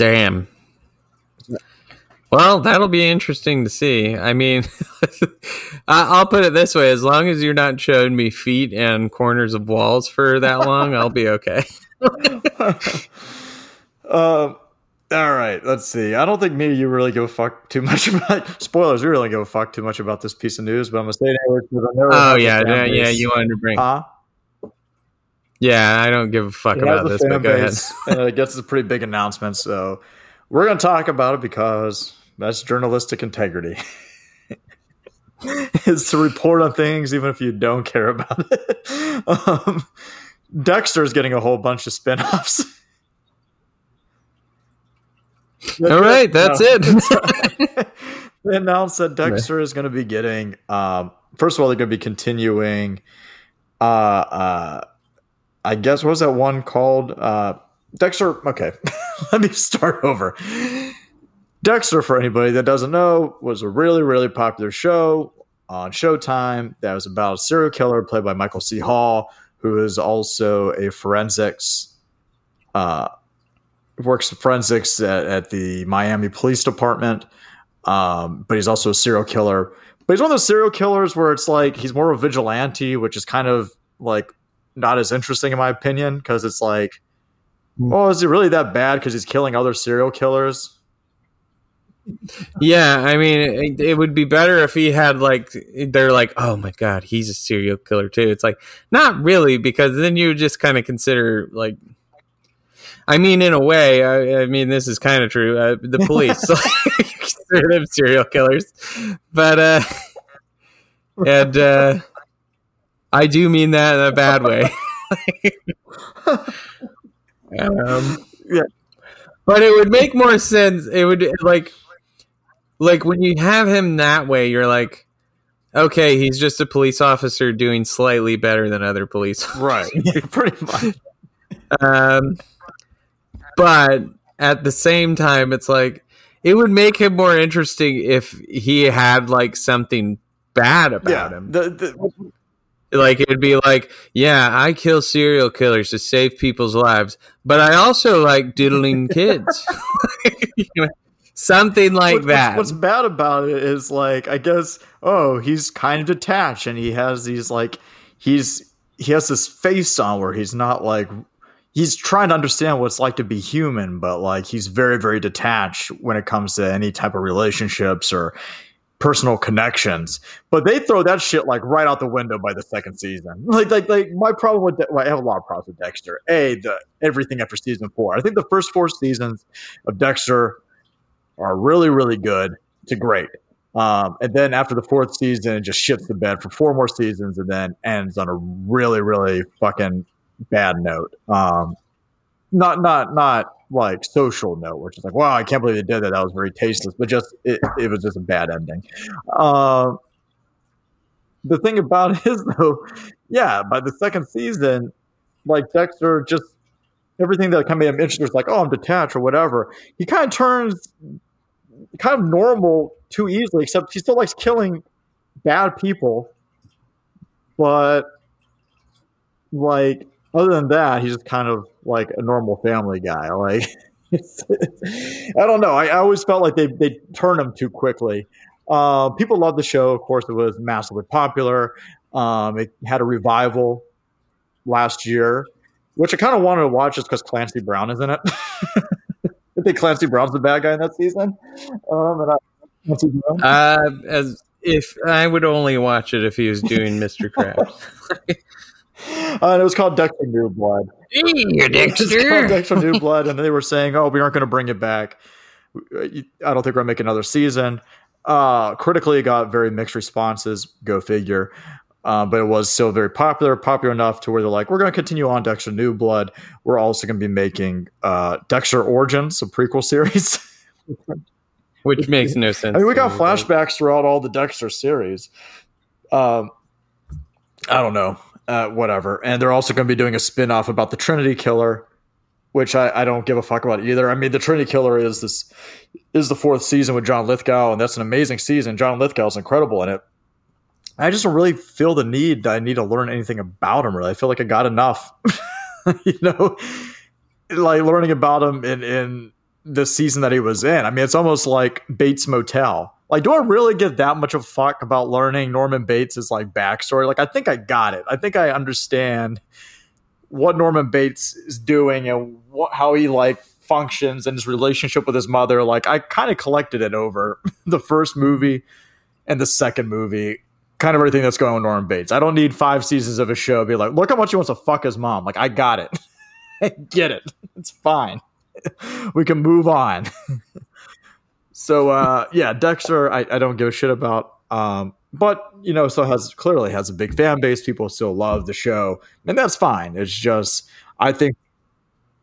Damn. Well, that'll be interesting to see. I mean, I'll put it this way: as long as you're not showing me feet and corners of walls for that long, I'll be okay. uh, all right, let's see. I don't think me you really give a fuck too much about spoilers. We really give a fuck too much about this piece of news, but I'm gonna say it anyway because I know. Oh yeah, yeah, yeah. You wanted to bring. Huh? Yeah, I don't give a fuck it about this. But go ahead. and it gets a pretty big announcement, so we're gonna talk about it because that's journalistic integrity. is to report on things even if you don't care about it. Um, Dexter is getting a whole bunch of spin-offs. All right, that's it. they announced that Dexter is going to be getting. Um, first of all, they're going to be continuing. Uh, uh, I guess what was that one called? Uh, Dexter. Okay, let me start over. Dexter, for anybody that doesn't know, was a really, really popular show on Showtime that was about a serial killer played by Michael C. Hall, who is also a forensics, uh, works forensics at, at the Miami Police Department. Um, but he's also a serial killer. But he's one of those serial killers where it's like he's more of a vigilante, which is kind of like not as interesting in my opinion because it's like, oh, is it really that bad because he's killing other serial killers? Yeah, I mean, it, it, would be better if he had like they're like, oh my god, he's a serial killer too. It's like not really because then you just kind of consider like, I mean, in a way, I, I mean, this is kind of true. Uh, the police consider them serial killers, but uh, and uh, I do mean that in a bad way. um, yeah. But it would make more sense. It would like like when you have him that way, you're like, okay, he's just a police officer doing slightly better than other police. Right, pretty much. Um, but at the same time, it's like it would make him more interesting if he had like something bad about yeah, him. The, the, like it would be like, yeah, I kill serial killers to save people's lives, but I also like diddling kids something like what, that. What's, what's, bad about it is like I guess oh he's kind of detached and he has these like he's he has this face on where he's not like he's trying to understand what it's like to be human, but like he's very very detached when it comes to any type of relationships or personal connections. But they throw that shit like right out the window by the second season. Like like like my problem with De- well, I have a lot of problems with Dexter. A the everything after season four. I think the first four seasons of Dexter are really, really good to great. Um, and then after the fourth season, it just shits the bed for four more seasons and then ends on a really, really fucking bad note. Um, not, not, not like social note, which is like, wow, I can't believe they did that. That was very tasteless, but just, it, it was just a bad ending. Uh, the thing about it is though, yeah, by the second season, like Dexter just everything that kind of made him interesting was like, oh, I'm detached or whatever. He kind of turns kind of normal too easily, except he still likes killing bad people. But like other than that, he's just kind of like a normal family guy. Like I don't know. I, I, always felt like they they turn him too quickly. Uh, people loved the show. Of course, it was massively popular. Um, it had a revival last year, which I kind of wanted to watch just because Clancy Brown is in it. I think Clancy Brown's the bad guy in that season. Um, and I, uh, as if I would only watch it if he was doing Mr. Krabs. uh, and it was called Dexter New Blood. Hey, Dexter. Dexter New Blood, and they were saying, "Oh, we aren't going to bring it back. I don't think we're going to make another season." Uh, critically, it got very mixed responses. Go figure. Uh, but it was still very popular, popular enough to where they're like, we're going to continue on Dexter New Blood. We're also going to be making uh, Dexter Origins, a prequel series. Which makes no sense. I mean, we got flashbacks throughout all the Dexter series. Um, I don't know, uh, whatever. And they're also going to be doing a spin off about the Trinity Killer, which I, I, don't give a fuck about either. I mean, the Trinity Killer is this is the fourth season with John Lithgow, and that's an amazing season. John Lithgow is incredible in it. I just don't really feel the need I need to learn anything about him. Really, I feel like I got enough. you know, like learning about him in in the season that he was in. I mean, it's almost like Bates Motel. Like, do I really give that much of a fuck about learning Norman Bates' like backstory? Like, I think I got it. I think I understand what Norman Bates is doing and what how he like functions and his relationship with his mother. Like, I kind of collected it over the first movie and the second movie kind of everything that's going on with Norman Bates. I don't need five seasons of a show be like, look how much he wants to fuck his mom. Like, I got it. I get it. It's fine. we can move on. so uh, yeah, Dexter, I, I, don't give a shit about Um, but you know, so has clearly has a big fan base. People still love the show, and that's fine. It's just I think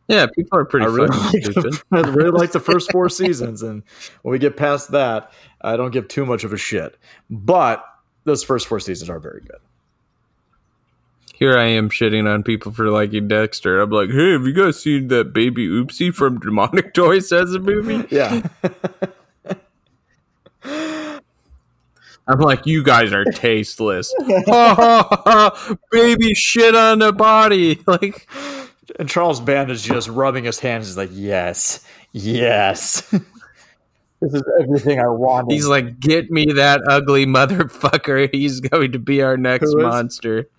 Yeah, people are pretty I really, like the, I really like the first four seasons, and when we get past that, I don't give too much of a shit. But those first four seasons are very good. Here I am shitting on people for liking Dexter. I'm like, hey, have you guys seen that baby Oopsie from Demonic Toys as a movie? Yeah, I'm like, you guys are tasteless. Baby shit on the body. Like, and Charles Band is just rubbing his hands. He's like, "Yes, yes, this is everything I wanted." he's like, get me that ugly motherfucker. He's going to be our next Who is? monster.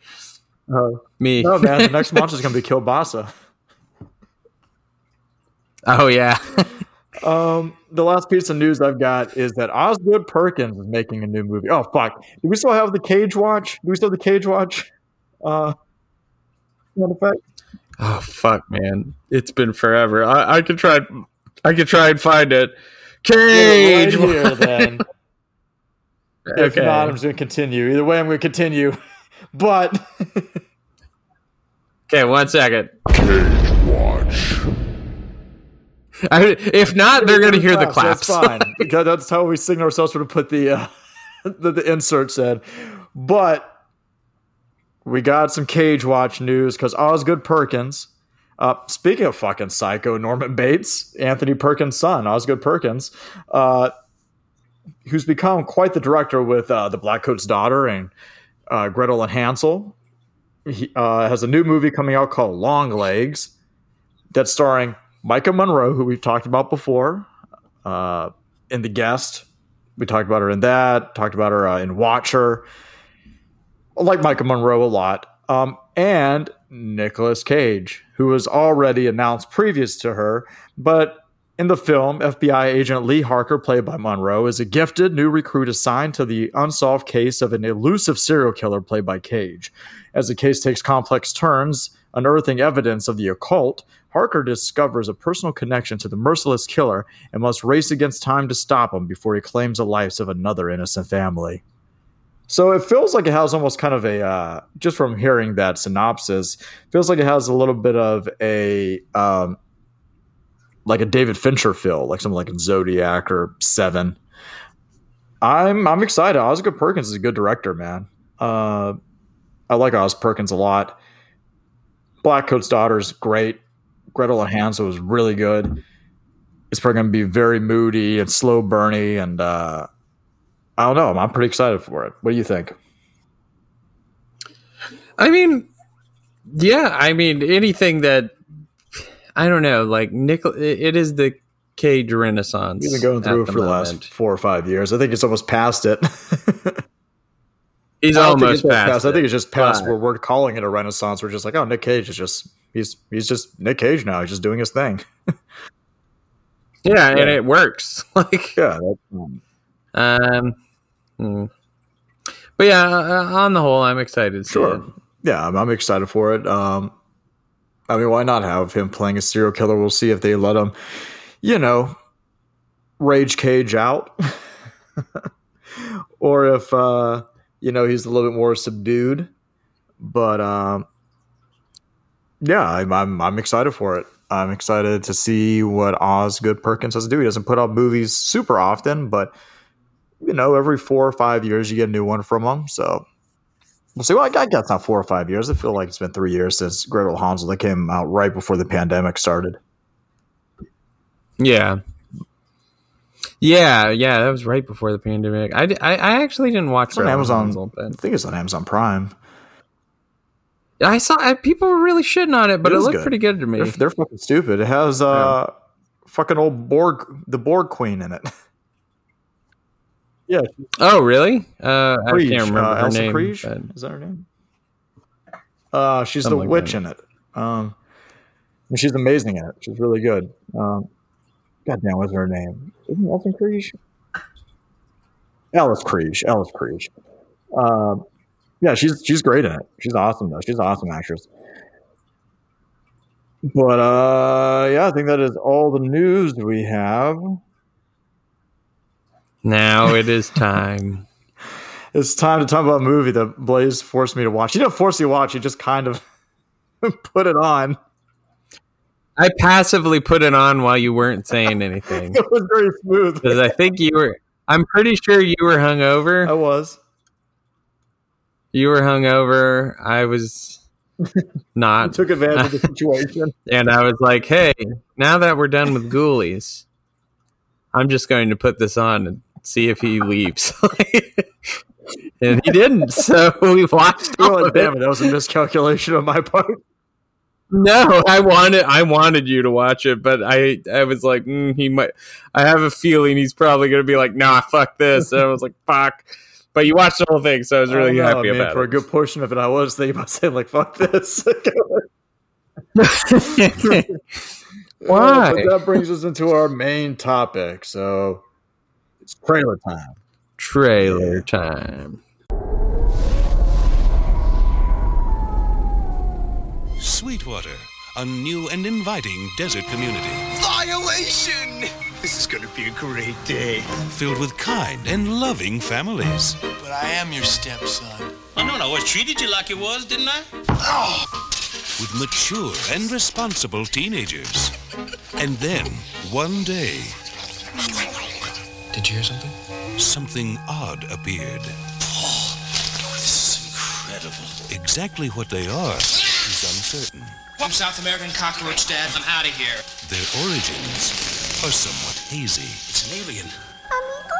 Oh. Me. no, man, the next monster is gonna be Kilbasa. oh, yeah. Um, the last piece of news I've got is that Osgood Perkins is making a new movie. Oh fuck! Do we still have the Cage Watch? Do we still have the Cage Watch? Uh, effect? oh, fuck, man. It's been forever. I, I could try. I could try and find it. Cage. Right here, then. If not, I'm just gonna continue. Either way, I'm gonna continue. But okay, one second. Cage Watch. I, if not, they're going to hear the claps. That's fine. because that's how we signal ourselves to put the, uh, the the inserts in. But we got some Cage Watch news because Osgood Perkins. Uh, speaking of fucking psycho, Norman Bates, Anthony Perkins' son, Osgood Perkins, uh, who's become quite the director with uh, the Blackcoat's daughter and uh, Gretel and Hansel. He uh, has a new movie coming out called Long Legs that's starring Maika Monroe, who we've talked about before uh, in The Guest. We talked about her in that, talked about her uh, in Watcher. I like Maika Monroe a lot. Um, and Nicolas Cage, who was already announced previous to her, but in the film, FBI agent Lee Harker, played by Monroe, is a gifted new recruit assigned to the unsolved case of an elusive serial killer played by Cage. As the case takes complex turns, unearthing evidence of the occult, Harker discovers a personal connection to the merciless killer and must race against time to stop him before he claims the lives of another innocent family. So it feels like it has almost kind of a, uh, just from hearing that synopsis, feels like it has a little bit of a, um, like a David Fincher feel, like something like Zodiac or Seven. I'm I'm excited. Osgood Perkins is a good director, man. Uh, I like Oz Perkins a lot. Blackcoat's Daughter is great. Gretel and Hansel was really good. It's probably going to be very moody and slow burny, and uh, I don't know. I'm pretty excited for it. What do you think? I mean, yeah, I mean anything that I don't know, like Nickel. It, it is the Cage Renaissance. We've been going through it for the last four or five years. I think it's almost past it. He's I don't think almost it's past. I think it's just past where we're calling it a renaissance. We're just like, oh, Nick Cage is just he's he's just Nick Cage now. He's just doing his thing. yeah, and it works. Like, Yeah, that's, um, hmm. but yeah, uh, on the whole, I'm excited. Sure. Yeah, I'm, I'm excited for it. Um, I mean, why not have him playing a serial killer? We'll see if they let him, you know, rage Cage out, or if uh, you know he's a little bit more subdued. But um, yeah, I'm, I'm I'm excited for it. I'm excited to see what Osgood Perkins has to do. He doesn't put out movies super often, but you know, every four or five years you get a new one from him. So we'll see. Well, I guess it's not four or five years. I feel like it's been three years since Gretel Hansel that came out right before the pandemic started. Yeah. Yeah, yeah, that was right before the pandemic. I, I, I actually didn't watch It's on Red Amazon. Hansel, I think it's on Amazon Prime. I saw I, people were really shitting on it, but It it, is looked good. pretty good to me. They're, they're fucking stupid. It has uh, fucking old Borg, the Borg Queen in it. yeah, Oh, really? Uh, I can't remember uh, her Elsa name. But- Is that her name? Uh, she's Something the like witch that. in it. Um, and she's amazing in it. She's really good. Um, God damn, what's her name? Isn't Elsa Krige? Alice Krige. Alice Krige. Um, yeah, she's she's great in it. She's awesome though. She's an awesome actress. But uh, yeah, I think that is all the news we have. Now it is time. it's time to talk about a movie that Blaze forced me to watch. He didn't force me to watch; he just kind of put it on. I passively put it on while you weren't saying anything It was very smooth. because I think you were. I'm pretty sure you were hungover. I was. You were hungover. I was I not, took advantage of the situation. and I was like, "Hey, now that we're done with Ghoulies, I'm just going to put this on and see if he leaves." and he didn't. So we watched. You're all like, of it. damn it, that was a miscalculation on my part. No, I wanted I wanted you to watch it, but I I was like, mm, he might. I have a feeling he's probably going to be like, nah, fuck this. And I was like, fuck. But you watched the whole thing, so I was really I know, happy man, about For a good portion of it, I was thinking about saying like, "Fuck this." Why? Uh, but that brings us into our main topic. So it's trailer time. Trailer Yeah. time. Sweetwater, a new and inviting desert community Violation! This is gonna be a great day. filled with kind and loving families. But I am your stepson. Oh, I know I always treated you like you was, didn't I? with mature and responsible teenagers. And then, one day, Did you hear something? something odd appeared. Oh, This is incredible. Exactly what they are is uncertain. I'm South American cockroach, Dad. I'm out of here. Their origins are somewhat hazy. It's an alien. Amigo?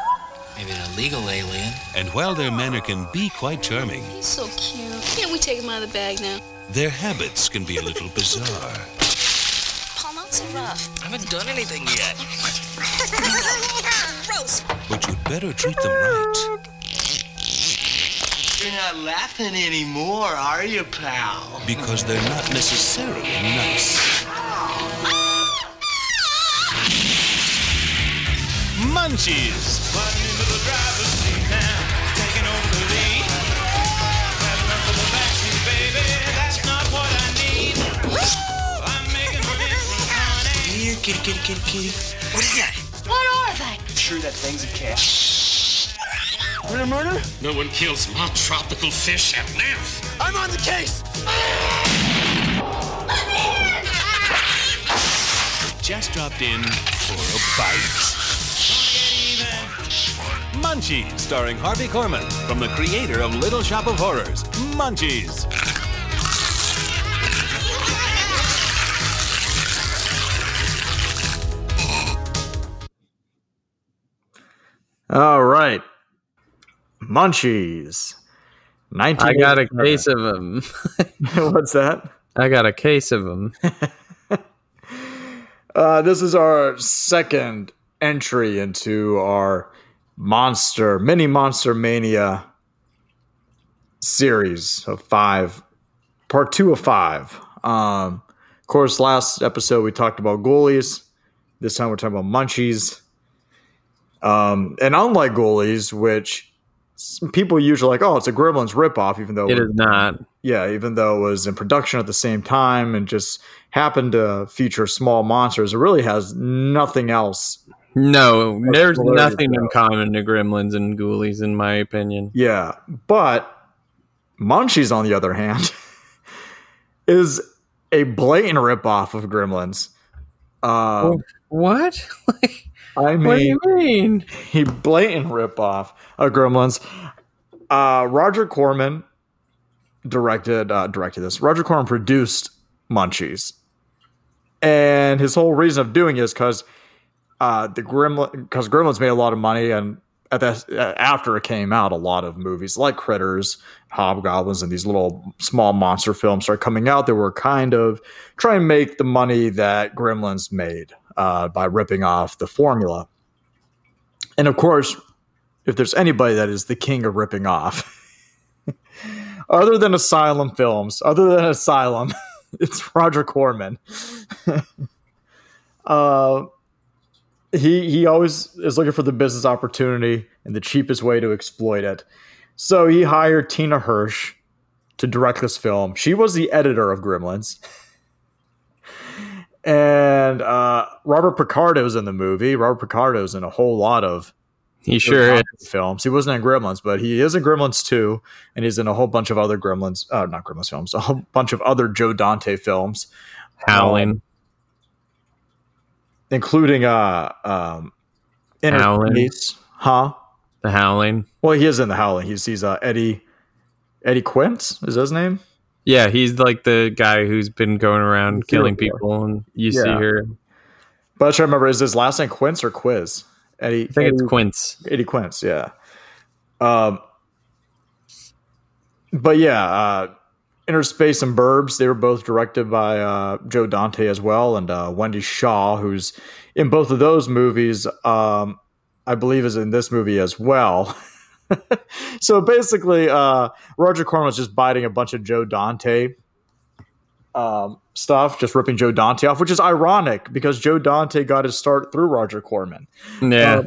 Maybe an illegal alien. And while their manner can be quite charming, He's so cute. Can't we take him out of the bag now? their habits can be a little bizarre. Paul, not so rough. I haven't done anything yet. Gross. But you'd better treat them right. You're not laughing anymore, are you, pal? because they're not necessarily nice. Munchies. Here, kitty, kitty, kitty, kitty. What is that? What are they? Sure that thing's a cat. No one kills my tropical fish and lives. I'm on the case! Just dropped in for a bite. Munchies, starring Harvey Korman, from the creator of Little Shop of Horrors. Munchies. All right, Munchies. Nineteen. I got a case of them. What's that? I got a case of them. Uh, this is our second entry into our monster mini monster mania series of five part two of five um of course last episode we talked about Ghoulies. this time we're talking about munchies um and unlike Ghoulies, which people usually like oh it's a gremlins ripoff even though It is not. yeah, even though it was in production at the same time and just happened to feature small monsters, it really has nothing else. No, there's nothing in common to Gremlins and Ghoulies, in my opinion. Yeah, but Munchies, on the other hand, is a blatant ripoff of Gremlins. Uh, What? I what do mean, you mean? a blatant ripoff of Gremlins. Uh, Roger Corman directed uh, directed this. Roger Corman produced Munchies, and his whole reason of doing it is because uh, the Gremlin because Gremlins made a lot of money, and at that uh, after it came out, a lot of movies like Critters, Hobgoblins, and these little small monster films started coming out that were kind of trying to make the money that Gremlins made uh, by ripping off the formula. And of course, if there's anybody that is the king of ripping off, other than Asylum Films, other than Asylum, it's Roger Corman. uh, he he always is looking for the business opportunity and the cheapest way to exploit it. So he hired Tina Hirsch to direct this film. She was the editor of Gremlins. And uh, Robert Picardo's in the movie. Robert Picardo Picardo's in a whole lot of He sure is. films. He wasn't in Gremlins, but he is in Gremlins 2, and he's in a whole bunch of other Gremlins, uh, not Gremlins films, a whole bunch of other Joe Dante films, Howling. including uh, um, Inner Howling. Space, huh? The Howling. Well, he is in the Howling. He's he's uh, Eddie Eddie Quince is his name. Yeah, he's like the guy who's been going around killing people, and you see Yeah. her. But I try to remember is his last name Quince or Quiz? Eddie. I think it's Quince. Eddie Quince, yeah. Um, but yeah, uh, Innerspace and Burbs, they were both directed by uh, Joe Dante as well, and uh, Wendy Schaal, who's in both of those movies, um, I believe is in this movie as well. so basically, uh, Roger Corman was just biting a bunch of Joe Dante um, stuff, just ripping Joe Dante off, which is ironic because Joe Dante got his start through Roger Corman Yeah,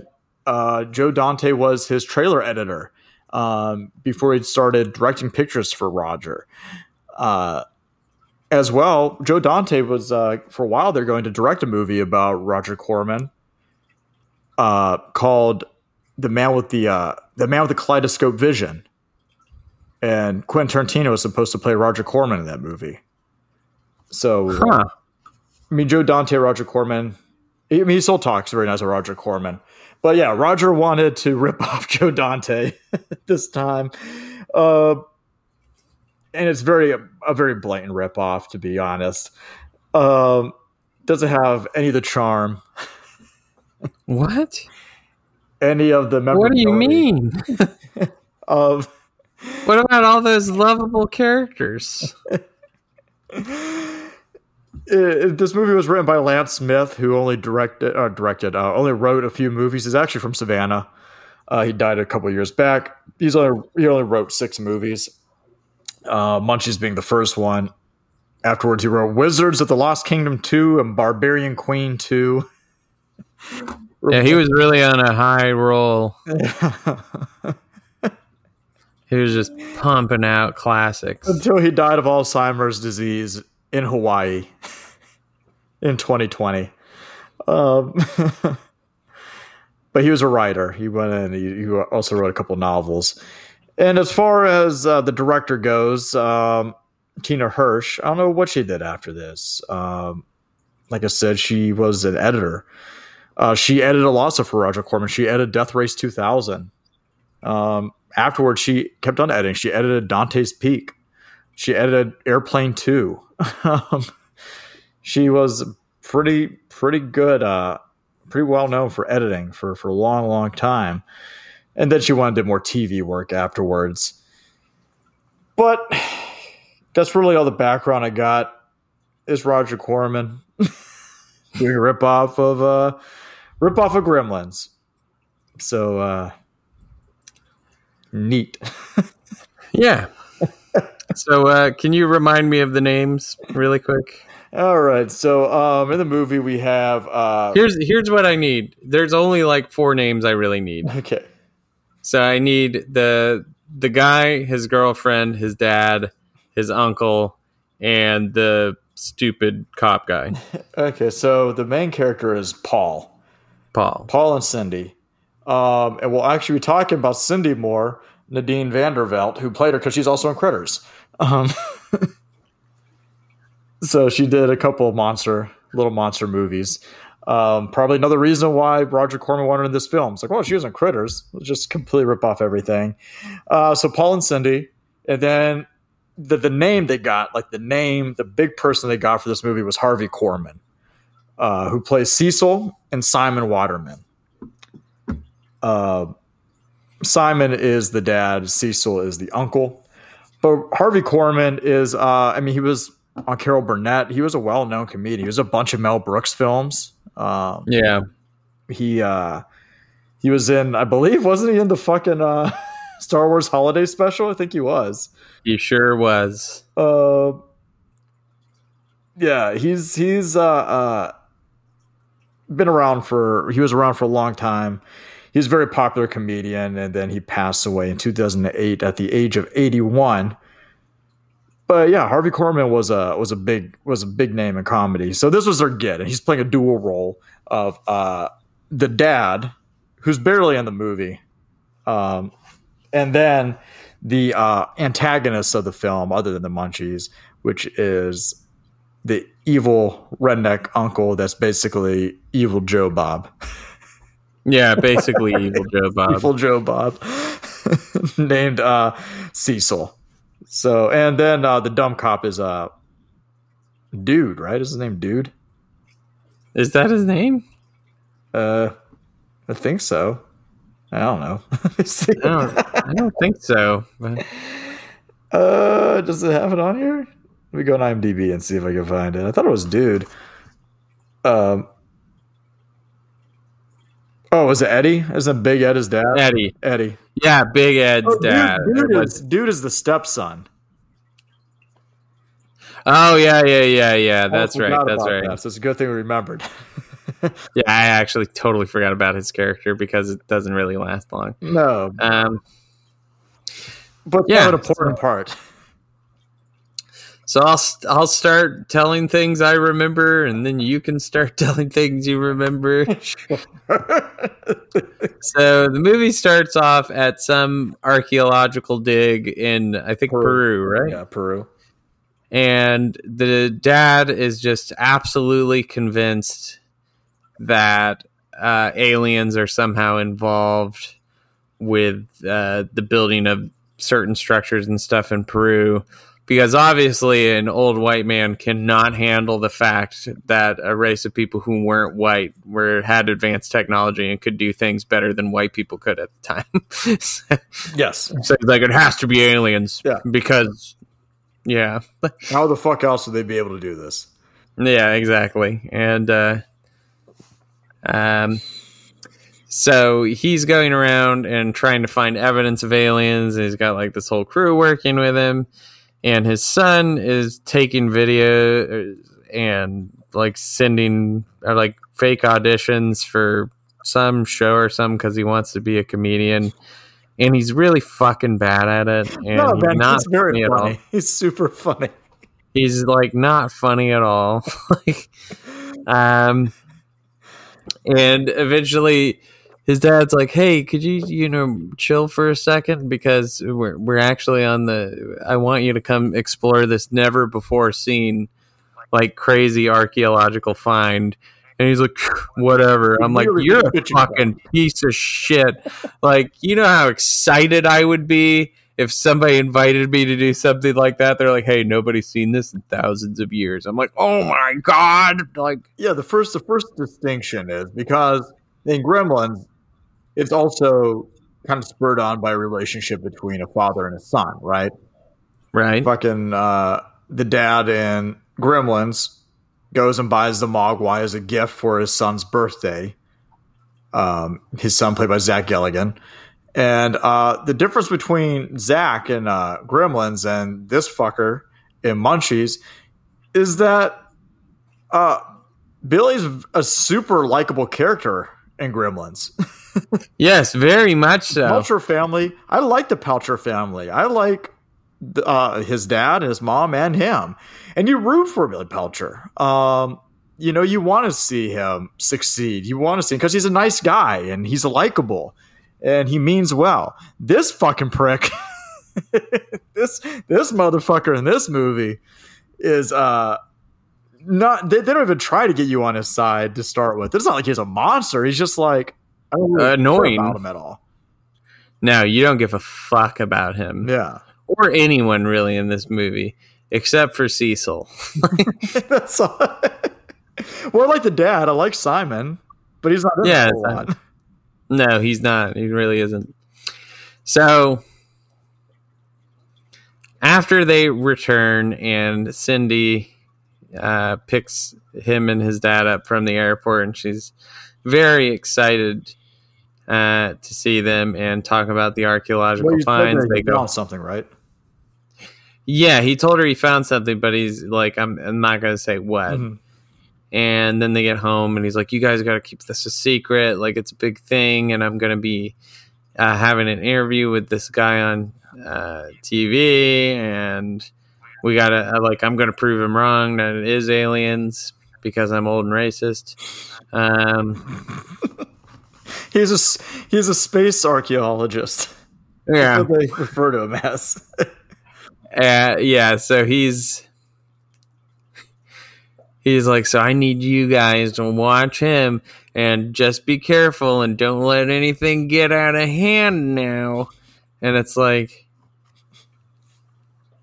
uh, Joe Dante was his trailer editor um, before he started directing pictures for Roger. Uh, as well, Joe Dante was uh, for a while they're going to direct a movie about Roger Corman uh, called "The Man with the uh, The Man with the Kaleidoscope Vision," and Quentin Tarantino was supposed to play Roger Corman in that movie. So huh. I mean, Joe Dante, Roger Corman. I mean, he still talks very nice of Roger Corman. But yeah, Roger wanted to rip off Joe Dante this time. Uh, and it's very a very blatant rip off, to be honest. Um, doesn't have any of the charm, What? Any of the What do you mean? Of What about all those lovable characters? it, this movie was written by Lance Smith, who only directed, uh, directed, uh, only wrote a few movies. He's actually from Savannah. Uh, he died a couple years back. He's only he only wrote six movies. Uh, Munchies being the first one. Afterwards, he wrote Wizards of the Lost Kingdom two and Barbarian Queen two. Yeah, he was really on a high roll. He was just pumping out classics. until he died of Alzheimer's disease in Hawaii in 2020. Um, but he was a writer. He went in. He, he also wrote a couple novels. And as far as uh, the director goes, um, Tina Hirsch, I don't know what she did after this. Um, like I said, she was an editor. Uh, she edited a lot of for Roger Corman. She edited Death Race 2000. Um, afterwards, she kept on editing. She edited Dante's Peak. She edited Airplane 2. um, she was pretty pretty good, uh, pretty well known for editing for for a long long time. And then she wanted and did more TV work afterwards. But that's really all the background I got. Is Roger Corman doing a ripoff of uh, ripoff of Gremlins? So uh, neat. Yeah. So, uh, can you remind me of the names really quick? All right. So um, in the movie we have uh, Here's here's what I need. There's only like four names I really need. okay. So I need the the guy, his girlfriend, his dad, his uncle, and the stupid cop guy, Okay, so the main character is Paul. Paul. Paul and Cindy. Um, and we'll actually be talking about Cindy more, Nadine Van der Velde, who played her because she's also in Critters. Um, so she did a couple of monster, little monster movies. Um, probably another reason why Roger Corman wanted in this film. It's like, well, she was in Critters. Let's just completely rip off everything. Uh, so Paul and Cindy, and then the the name they got, like the name, the big person they got for this movie was Harvey Korman, uh, who plays Cecil and Simon Waterman. Uh, Simon is the dad, Cecil is the uncle. But Harvey Korman is, uh, I mean, he was on Carol Burnett. He was a well known comedian. He was a bunch of Mel Brooks films. Um, Yeah. he uh, he was in, I believe, wasn't he in the fucking uh, Star Wars Holiday Special? I think he was. He sure was. Uh, yeah, he's he's uh, uh, been around for he was around for a long time. He's a very popular comedian, and then he passed away in 2008 at the age of 81. But yeah, Harvey Korman was a was a big was a big name in comedy. So this was their get, and he's playing a dual role of uh, the dad who's barely in the movie. Um, and then the uh, antagonist of the film, other than the Munchies, which is the evil redneck uncle that's basically evil Joe Bob. Yeah, basically evil Joe Bob. Evil Joe Bob, named uh, Cecil. So, and then uh, the dumb cop is uh, Dude, right? Is his name Dude? Is that his name? Uh, I think so. I don't know. I don't, I don't think so. But uh, does it have it on here? Let me go on IMDb and see if I can find it. I thought it was Dude. Um. Oh, was it Eddie? Isn't Big Ed his dad? Eddie. Eddie. Yeah, Big Ed's Oh, dude, dad. dude, is, dude is the stepson. Oh yeah, yeah, yeah, yeah. That's right. That's right. that, so it's a good thing we remembered. Yeah, I actually totally forgot about his character because it doesn't really last long. no, Um, but yeah, an important part. So I'll I'll start telling things I remember, and then you can start telling things you remember. So the movie starts off at some archaeological dig in I think Peru. Peru, right? yeah, Peru. and the dad is just absolutely convinced that uh, aliens are somehow involved with uh, the building of certain structures and stuff in Peru. Because obviously, an old white man cannot handle the fact that a race of people who weren't white were had advanced technology and could do things better than white people could at the time. so Yes. it's like it has to be aliens, Yeah. because yeah, How the fuck else would they be able to do this? Yeah, exactly. And uh um so he's going around and trying to find evidence of aliens. He's got like this whole crew working with him and his son is taking video and like sending or like fake auditions for some show or something cuz he wants to be a comedian. And he's really fucking bad at it. And no, not he's very funny at all funny. He's super funny. he's like not funny at all like um and eventually his dad's like hey could you you know chill for a second? Because we're we're actually on the i want you to come explore this never before seen like crazy archaeological find. And he's like whatever. I'm like you're a fucking piece of shit. Like you know how excited i would be if somebody invited me to do something like that, they're like, "Hey, nobody's seen this in thousands of years." I'm like, "Oh my god!" Like, Yeah, the first the first distinction is because in Gremlins, it's also kind of spurred on by a relationship between a father and a son, right? right? Fucking uh, the dad in Gremlins goes and buys the Mogwai as a gift for his son's birthday. Um, his son, played by Zach Galligan. And uh, the difference between Zach and uh, Gremlins and this fucker in Munchies is that uh, Billy's a super likable character in Gremlins. Yes, very much so. Peltzer family. I like the Peltzer family. I like uh, his dad, his mom, and him. And you root for Billy Peltzer. Um, you know, you want to see him succeed. You want to see because he's a nice guy and he's likable and he means well. This fucking prick, this this motherfucker in this movie is uh not. They, they don't even try to get you on his side to start with. It's not like he's a monster. He's just like I don't really care Annoying. about him at all. No, you don't give a fuck about him Yeah. or anyone really in this movie except for Cecil. That's all. well, I like the dad. I like Simon, but he's not in Yeah, yeah, a whole Simon. lot. No, he's not. He really isn't. So after they return and Cindy uh, picks him and his dad up from the airport, and she's very excited uh, to see them and talk about the archaeological Well, finds. They go, found something, right? yeah, he told her he found something, but he's like, I'm, I'm not going to say what. Mhm. And then they get home, and he's like, "You guys got to keep this a secret. Like it's a big thing, and I'm gonna be uh, having an interview with this guy on uh, TV, and we gotta uh, like I'm gonna prove him wrong that it is aliens because I'm old and racist." Um, he's a he's a space archaeologist. Yeah. That's what they refer to him as. Uh, yeah, so he's he's like, so I need you guys to watch him and just be careful and don't let anything get out of hand now. And it's like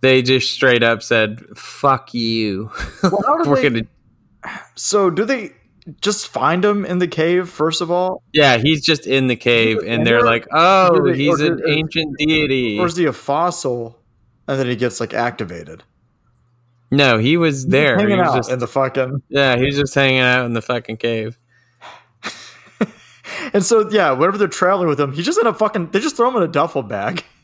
they just straight up said, "Fuck you." Well, We're they- gonna. So do they just find him in the cave first of all, Yeah, he's just in the cave, and they're like, "Oh, he's an ancient deity." or is he a fossil and then he gets like activated? No, he was there. He hanging was out just in the fucking. yeah, he was just hanging out in the fucking cave. And so yeah, whenever they're traveling with him, he's just in a fucking. They just throw him in a duffel bag.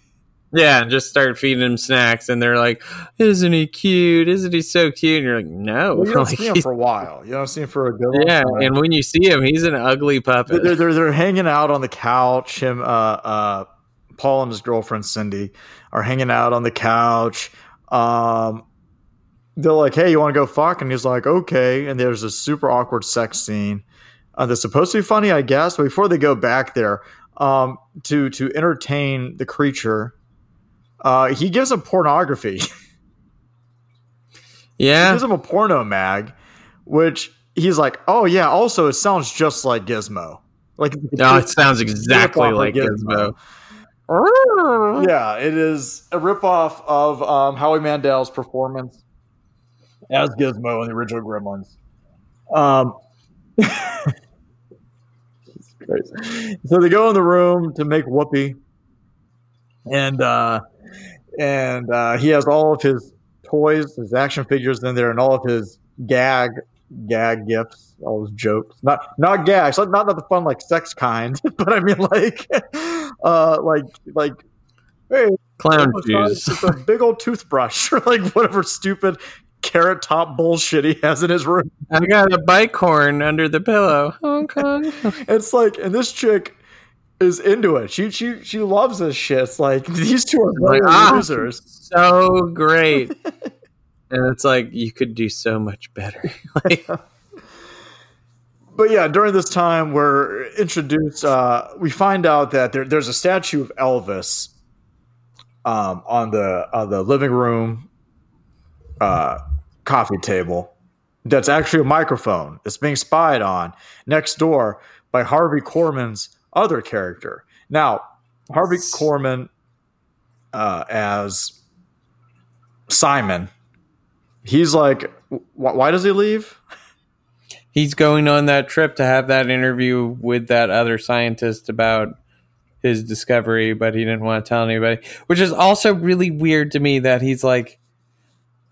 Yeah, and just start feeding him snacks, and they're like, "Isn't he cute? Isn't he so cute?" And you're like, "No." Well, you don't Like, see him for a while. You don't see him for a good. yeah, time. and when you see him, he's an ugly puppet. they're, they're they're hanging out on the couch. Him, uh, uh, Paul and his girlfriend Cindy are hanging out on the couch. Um, they're like, "Hey, you want to go fuck?" And he's like, "Okay." And there's a super awkward sex scene. Uh, that's supposed to be funny, I guess. But before they go back there, um, to to entertain the creature, uh, he gives him pornography. he yeah, gives him a porno mag, which he's like, "Oh yeah." Also, it sounds just like Gizmo. Like no, it sounds exactly like Gizmo. Gizmo. Yeah, it is a ripoff of um, Howie Mandel's performance as Gizmo in the original Gremlins. Um, Jesus so they go in the room to make whoopee, and uh, and uh, he has all of his toys, his action figures in there, and all of his gag gag gifts, all his jokes. Not not gags, not not the fun like sex kind, but I mean like uh like like hey Clown it's shoes. a big old toothbrush or like whatever stupid carrot top bullshit he has in his room. I got a bike horn under the pillow. Okay. It's like, and this chick is into it. She she she loves this shit. It's like these two are Like, ah. losers. so great. and it's like you could do so much better. like, But yeah, during this time, we're introduced. Uh, we find out that there, there's a statue of Elvis um, on the on the living room uh, coffee table. That's actually a microphone. It's being spied on next door by Harvey Korman's other character. Now, Harvey Korman uh, as Simon. He's like, wh- why does he leave? he's going on that trip to have that interview with that other scientist about his discovery, but he didn't want to tell anybody. Which is also really weird to me that he's like,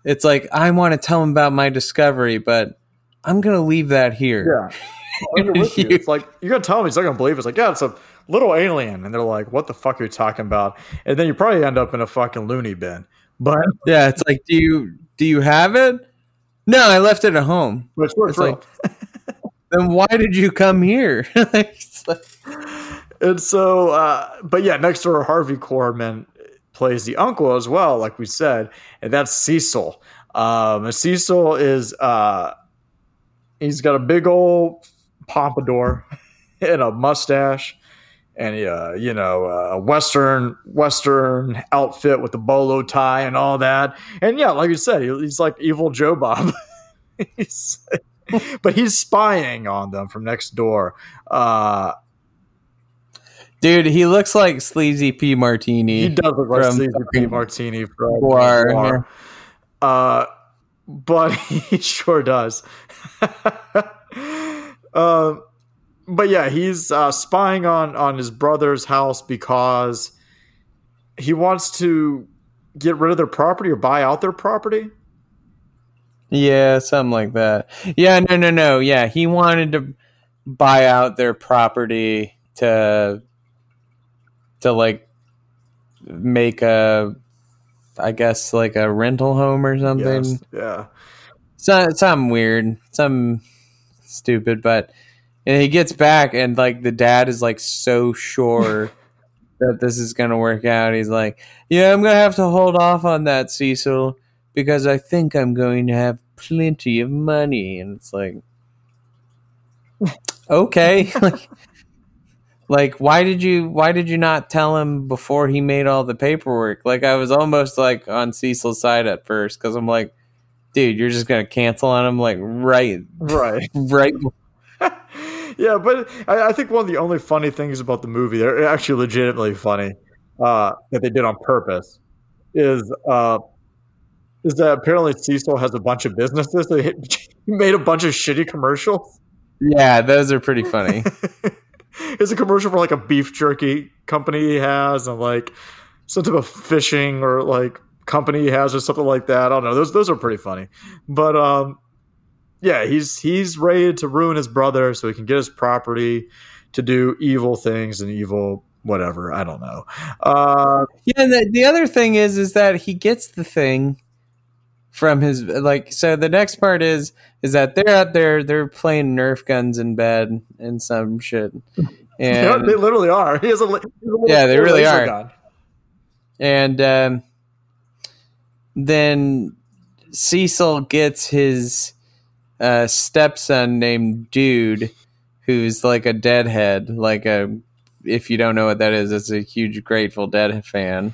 it's like I want to tell him about my discovery, but I'm gonna leave that here. Yeah. I'm with you. It's like you're gonna tell him he's not gonna believe it. It's like, yeah, it's a little alien, and they're like, "What the fuck are you talking about?" And then you probably end up in a fucking loony bin. But Yeah, it's like, do you do you have it? No, I left it at home. It's true. like- Then why did you come here? It's like- and so, uh, but yeah, next door, Harvey Korman plays the uncle as well, like we said, and that's Cecil. Um, Cecil is uh, he's got a big old pompadour and a mustache. And uh, you know, a western western outfit with the bolo tie and all that, and yeah, like you said, he, he's like evil Joe Bob. he's, but he's spying on them from next door. Uh, Dude, he looks like Sleazy P Martini. He does look like Sleazy P. Martini from Noir. Uh, but he sure does. Uh, but yeah, he's uh, spying on on his brother's house because he wants to get rid of their property or buy out their property. Yeah, something like that. Yeah, no, no, no. Yeah, he wanted to buy out their property to to like make a I guess like a rental home or something. Yes. Yeah. So, something weird, some stupid, but and he gets back and like the dad is like so sure that this is gonna work out. He's like, Yeah, I'm gonna have to hold off on that, Cecil, because I think I'm going to have plenty of money. And it's like Okay. like, like why did you why did you not tell him before he made all the paperwork like i was almost like on cecil's side at first because i'm like dude you're just gonna cancel on him like right Right. right yeah, but I, I think one of the only funny things about the movie, they're actually legitimately funny, uh, that they did on purpose, is uh, is that apparently Cecil has a bunch of businesses. They he made a bunch of shitty commercials. yeah those are pretty funny It's a commercial for like a beef jerky company he has, and like some type of fishing or like company he has, or something like that. I don't know. Those those are pretty funny, but um, yeah, he's he's ready to ruin his brother so he can get his property to do evil things and evil whatever. I don't know. Uh, Yeah, and the, the other thing is, is that he gets the thing from his like. So the next part is, is that they're out there, they're playing Nerf guns in bed and some shit, yeah, they literally are. He has a, he has a Yeah, they really are. gun. and um, then Cecil gets his uh, stepson named Dude, who's like a Deadhead, like a. If you don't know what that is, it's a huge Grateful Dead fan.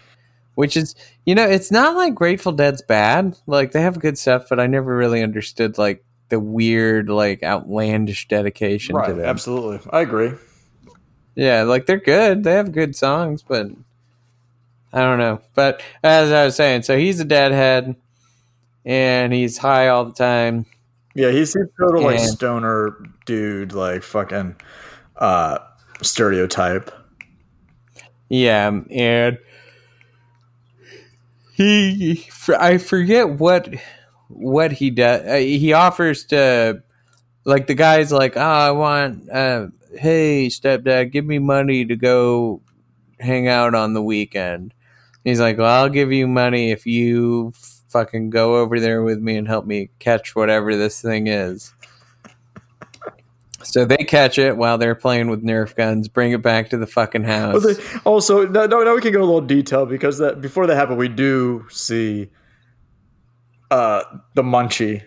Which is, you know, it's not like Grateful Dead's bad. Like they have good stuff, but I never really understood like the weird, like outlandish dedication to Right, them. absolutely. I agree. Yeah, like they're good. They have good songs, but I don't know. But as I was saying, so he's a deadhead and he's high all the time. Yeah, he's he's total like And- stoner dude, like fucking uh stereotype. Yeah, and he I forget what what he does. Uh, he offers to like the guy's like, "Oh, I want uh hey, stepdad, give me money to go hang out on the weekend." He's like, "Well, I'll give you money if you fucking go over there with me and help me catch whatever this thing is." So they catch it while they're playing with Nerf guns, bring it back to the fucking house. Also, no, no, we can go a little detail because that before that happened, we do see uh the munchie.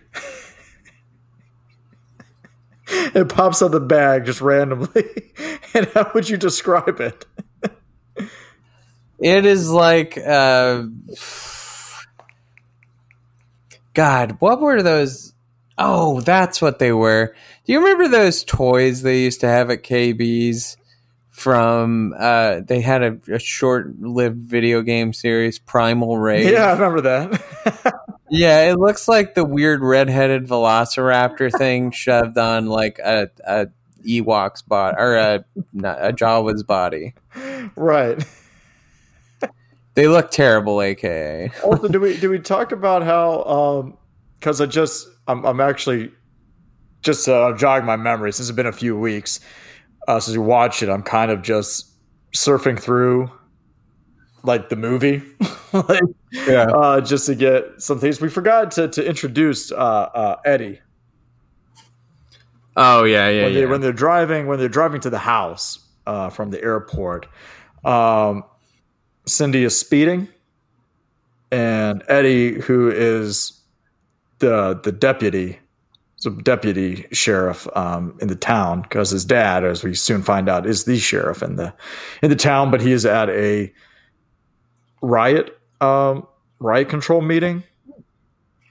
it pops out the bag just randomly. and how would you describe it? It is like uh God, what were those? Oh, that's what they were. Do you remember those toys they used to have at KB's from uh they had a, a short-lived video game series Primal Rage. Yeah, I remember that. Yeah, it looks like the weird red-headed velociraptor thing shoved on like a a Ewok's body or a not, a Jawa's body. right. They look terrible, aka. also, do we do we talk about how? um Because I just I'm I'm actually just uh, jogging my memory since it's been a few weeks uh, since we watched it. I'm kind of just surfing through like the movie, like, Yeah. uh, just to get some things. We forgot to to introduce uh, uh, Eddie Oh yeah, yeah, when, yeah. they, when they're driving when they're driving to the house uh, from the airport. Um, Cindy is speeding, and Eddie, who is the the deputy, so deputy sheriff um, in the town, because his dad, as we soon find out, is the sheriff in the in the town, but he is at a riot um, riot control meeting.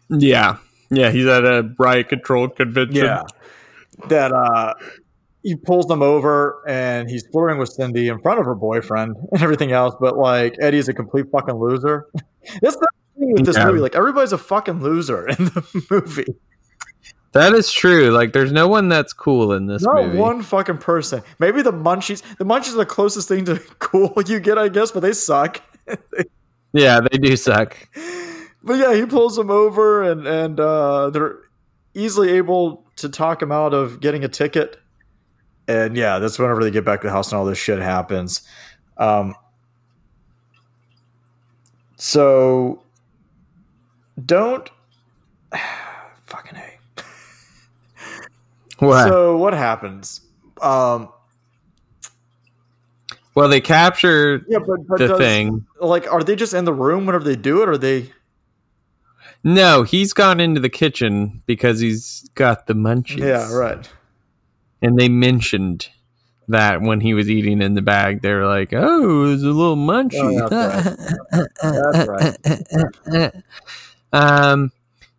yeah, yeah. He's at a riot control convention. Yeah. That uh he pulls them over and he's flirting with Cindy in front of her boyfriend and everything else, but like Eddie's a complete fucking loser. That's the thing with this Yeah. movie. Like everybody's a fucking loser in the movie. that is true. Like, there's no one that's cool in this Not movie. one fucking person. Maybe the munchies. The munchies are the closest thing to cool you get, I guess, but they suck. Yeah, they do suck. But yeah, he pulls them over and and uh, they're easily able to talk him out of getting a ticket. And yeah, that's whenever they get back to the house and all this shit happens. Um, so don't fucking a. What? So what happens? Um, well, they capture yeah, but, but the does- thing. Like, are they just in the room whenever they do it? Or are they? No, he's gone into the kitchen because he's got the munchies. Yeah, right. And they mentioned that when he was eating in the bag, they were like, "Oh, there's a little munchy." Oh, that's right. um,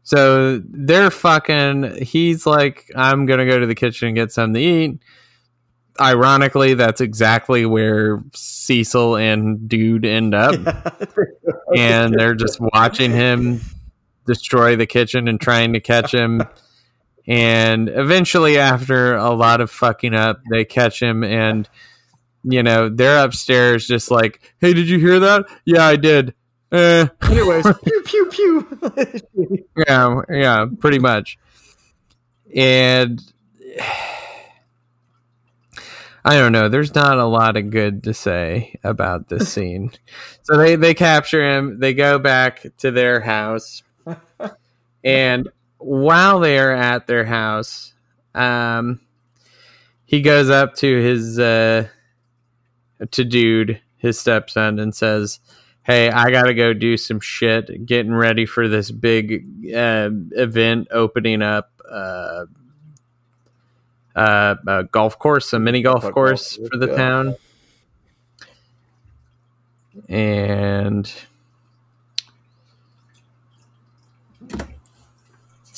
so they're fucking. He's like, "I'm gonna go to the kitchen and get something to eat." Ironically, that's exactly where Cecil and Dude end up, and they're just watching him destroy the kitchen and trying to catch him. And eventually, after a lot of fucking up, they catch him, and you know they're upstairs, just like, "Hey, did you hear that? Yeah, I did." Eh. Anyways, pew pew pew. yeah, yeah, pretty much. And I don't know. There's not a lot of good to say about this scene. So they they capture him. They go back to their house, and while they are at their house, um, he goes up to his uh, to dude, his stepson, and says, "Hey, I gotta go do some shit. Getting ready for this big uh, event opening up." Uh, uh, a golf course, a mini golf course, for the town. And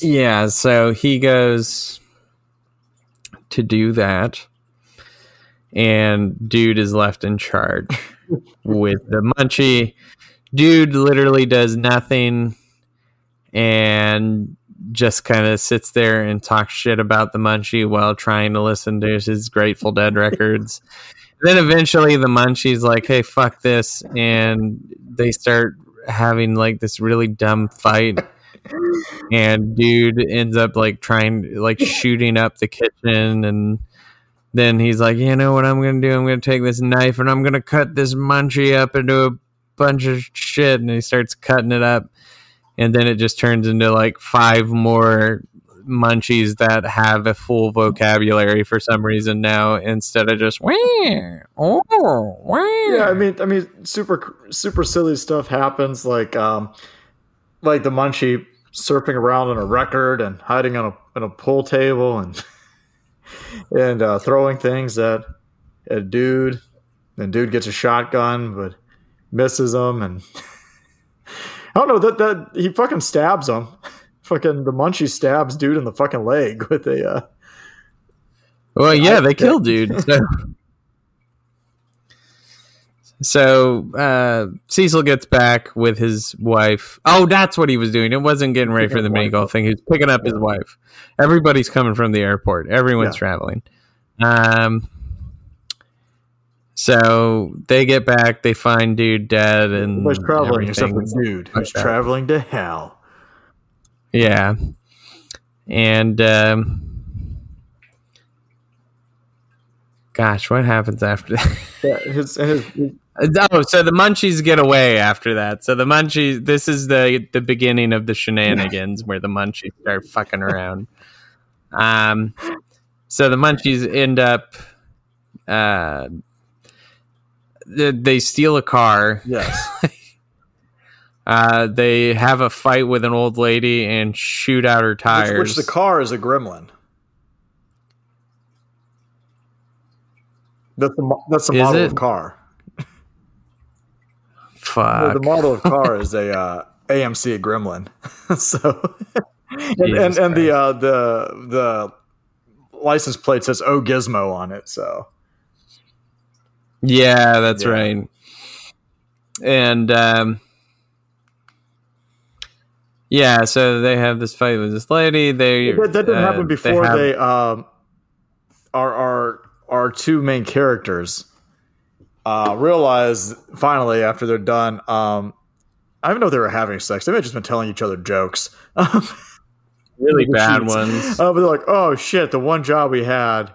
yeah, so he goes to do that, and dude is left in charge with the munchie. Dude literally does nothing and just kind of sits there and talks shit about the munchie while trying to listen to his Grateful Dead records. then eventually the munchie's like, hey, fuck this. And they start having like this really dumb fight. And dude ends up like trying, like shooting up the kitchen. And then he's like, you know what I'm going to do? I'm going to take this knife and I'm going to cut this munchie up into a bunch of shit. And he starts cutting it up and then it just turns into like five more munchies that have a full vocabulary for some reason now instead of just wah, oh, wah. Yeah, I mean, I mean, super, super silly stuff happens. Like, um, like the munchie surfing around on a record and hiding on a on a pool table and and uh, throwing things at a dude. And dude gets a shotgun, but misses him. And I don't know that that he fucking stabs him. fucking the munchie stabs dude in the fucking leg with a. Uh, well yeah they kill dude so so uh, Cecil gets back with his wife. Oh, that's what he was doing. It wasn't getting ready for the mini golf thing. He was picking up his wife. Everybody's coming from the airport. Everyone's Yeah. traveling. Um, so they get back. They find dude dead and was traveling except for dude who's traveling to hell. Yeah, and um, gosh, what happens after that? Yeah, his, his, Oh, so the munchies get away after that. So the munchies, this is the the beginning of the shenanigans where the munchies start fucking around. Um, so the munchies end up, uh, they, they steal a car. yes. Uh, they have a fight with an old lady and shoot out her Which, tires. which the car is a gremlin. That's the that's the Is model it? of car. The, Fuck. the model of car is a uh, AMC Gremlin. so and, and, and the uh, the the license plate says "Oh Gizmo" on it. So Yeah, that's Yeah. right. And um yeah, so they have this fight with this lady. They that, that didn't uh, happen before have- they, um our our our two main characters uh realize finally after they're done um I don't know if they were having sex. They may have just been telling each other jokes. really bad sheets. ones. Uh, but they're like, oh shit, the one job we had,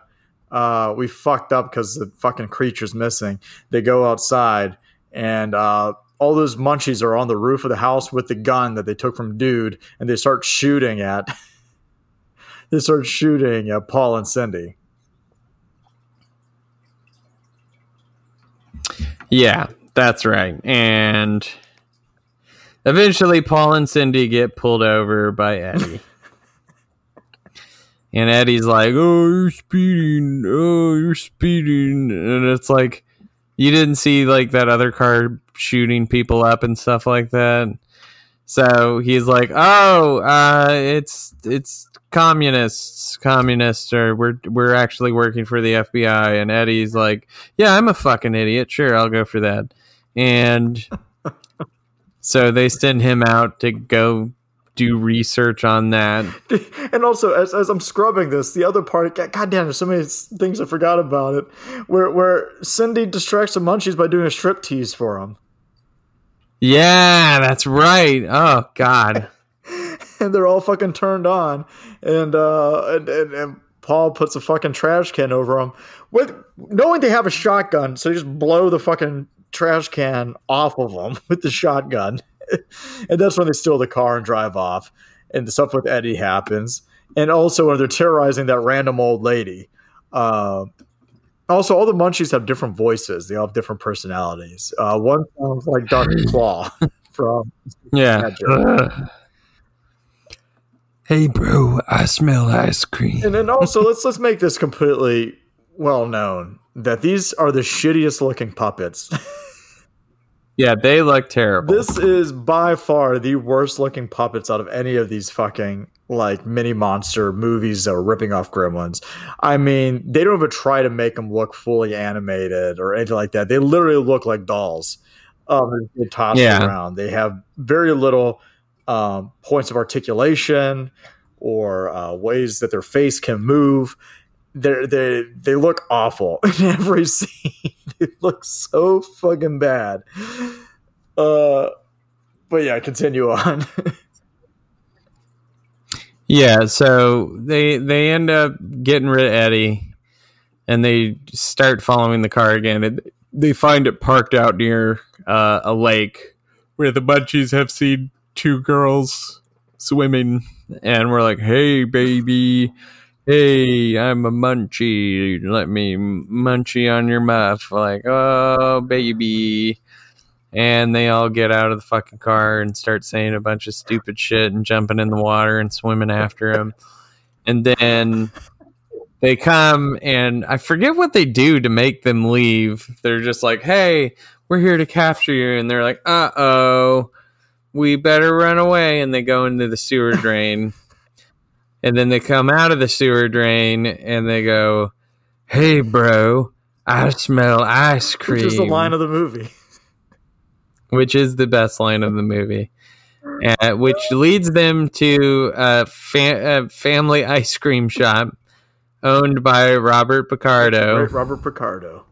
uh, we fucked up because the fucking creature's missing. They go outside and uh, all those munchies are on the roof of the house with the gun that they took from dude, and they start shooting at. they start shooting at Paul and Cindy. Yeah, that's right. And eventually Paul and Cindy get pulled over by Eddie. And Eddie's like, "Oh, you're speeding! Oh, you're speeding!" And it's like, you didn't see like that other car shooting people up and stuff like that. So he's like, "Oh, uh, it's it's communists, communists, or we're we're actually working for the FBI." And Eddie's like, "Yeah, I'm a fucking idiot. Sure, I'll go for that." And so they send him out to go do research on that. and also, as, as I'm scrubbing this, the other part, God, God damn, there's so many things I forgot about it. Where where Cindy distracts the munchies by doing a strip tease for him, Yeah, that's right. Oh God. and they're all fucking turned on, and uh, and, and, and Paul puts a fucking trash can over them with knowing they have a shotgun, so they just blow the fucking trash can off of them with the shotgun, and that's when they steal the car and drive off, and the stuff with Eddie happens, and also when they're terrorizing that random old lady. Uh, also, all the munchies have different voices. They all have different personalities. Uh, one sounds like Dr. Claw from Yeah. Magic. Hey, bro, I smell ice cream. And then also let's let's make this completely well known that these are the shittiest looking puppets. Yeah, they look terrible. this is by far the worst looking puppets out of any of these fucking like mini monster movies that are ripping off gremlins. I mean, they don't even try to make them look fully animated or anything like that. They literally look like dolls. Um, they toss Yeah. around. They have very little um, points of articulation or uh, ways that their face can move. They they they look awful in every scene. they look so fucking bad. Uh, but yeah, continue on. Yeah, so they they end up getting rid of Eddie, and they start following the car again. They find it parked out near uh, a lake where the Munchies have seen two girls swimming, and we're like, "Hey, baby." Hey, I'm a munchie. Let me munchie on your muff. Like, oh, baby. and they all get out of the fucking car and start saying a bunch of stupid shit and jumping in the water and swimming after him. And then they come and I forget what they do to make them leave. They're just like, "Hey, we're here to capture you." And they're like, "Uh-oh. We better run away." And they go into the sewer drain. and then they come out of the sewer drain and they go, "Hey, bro, I smell ice cream." Which is the line of the movie. which is the best line of the movie, uh, which leads them to a, fa- a family ice cream shop owned by Robert Picardo. Robert Picardo.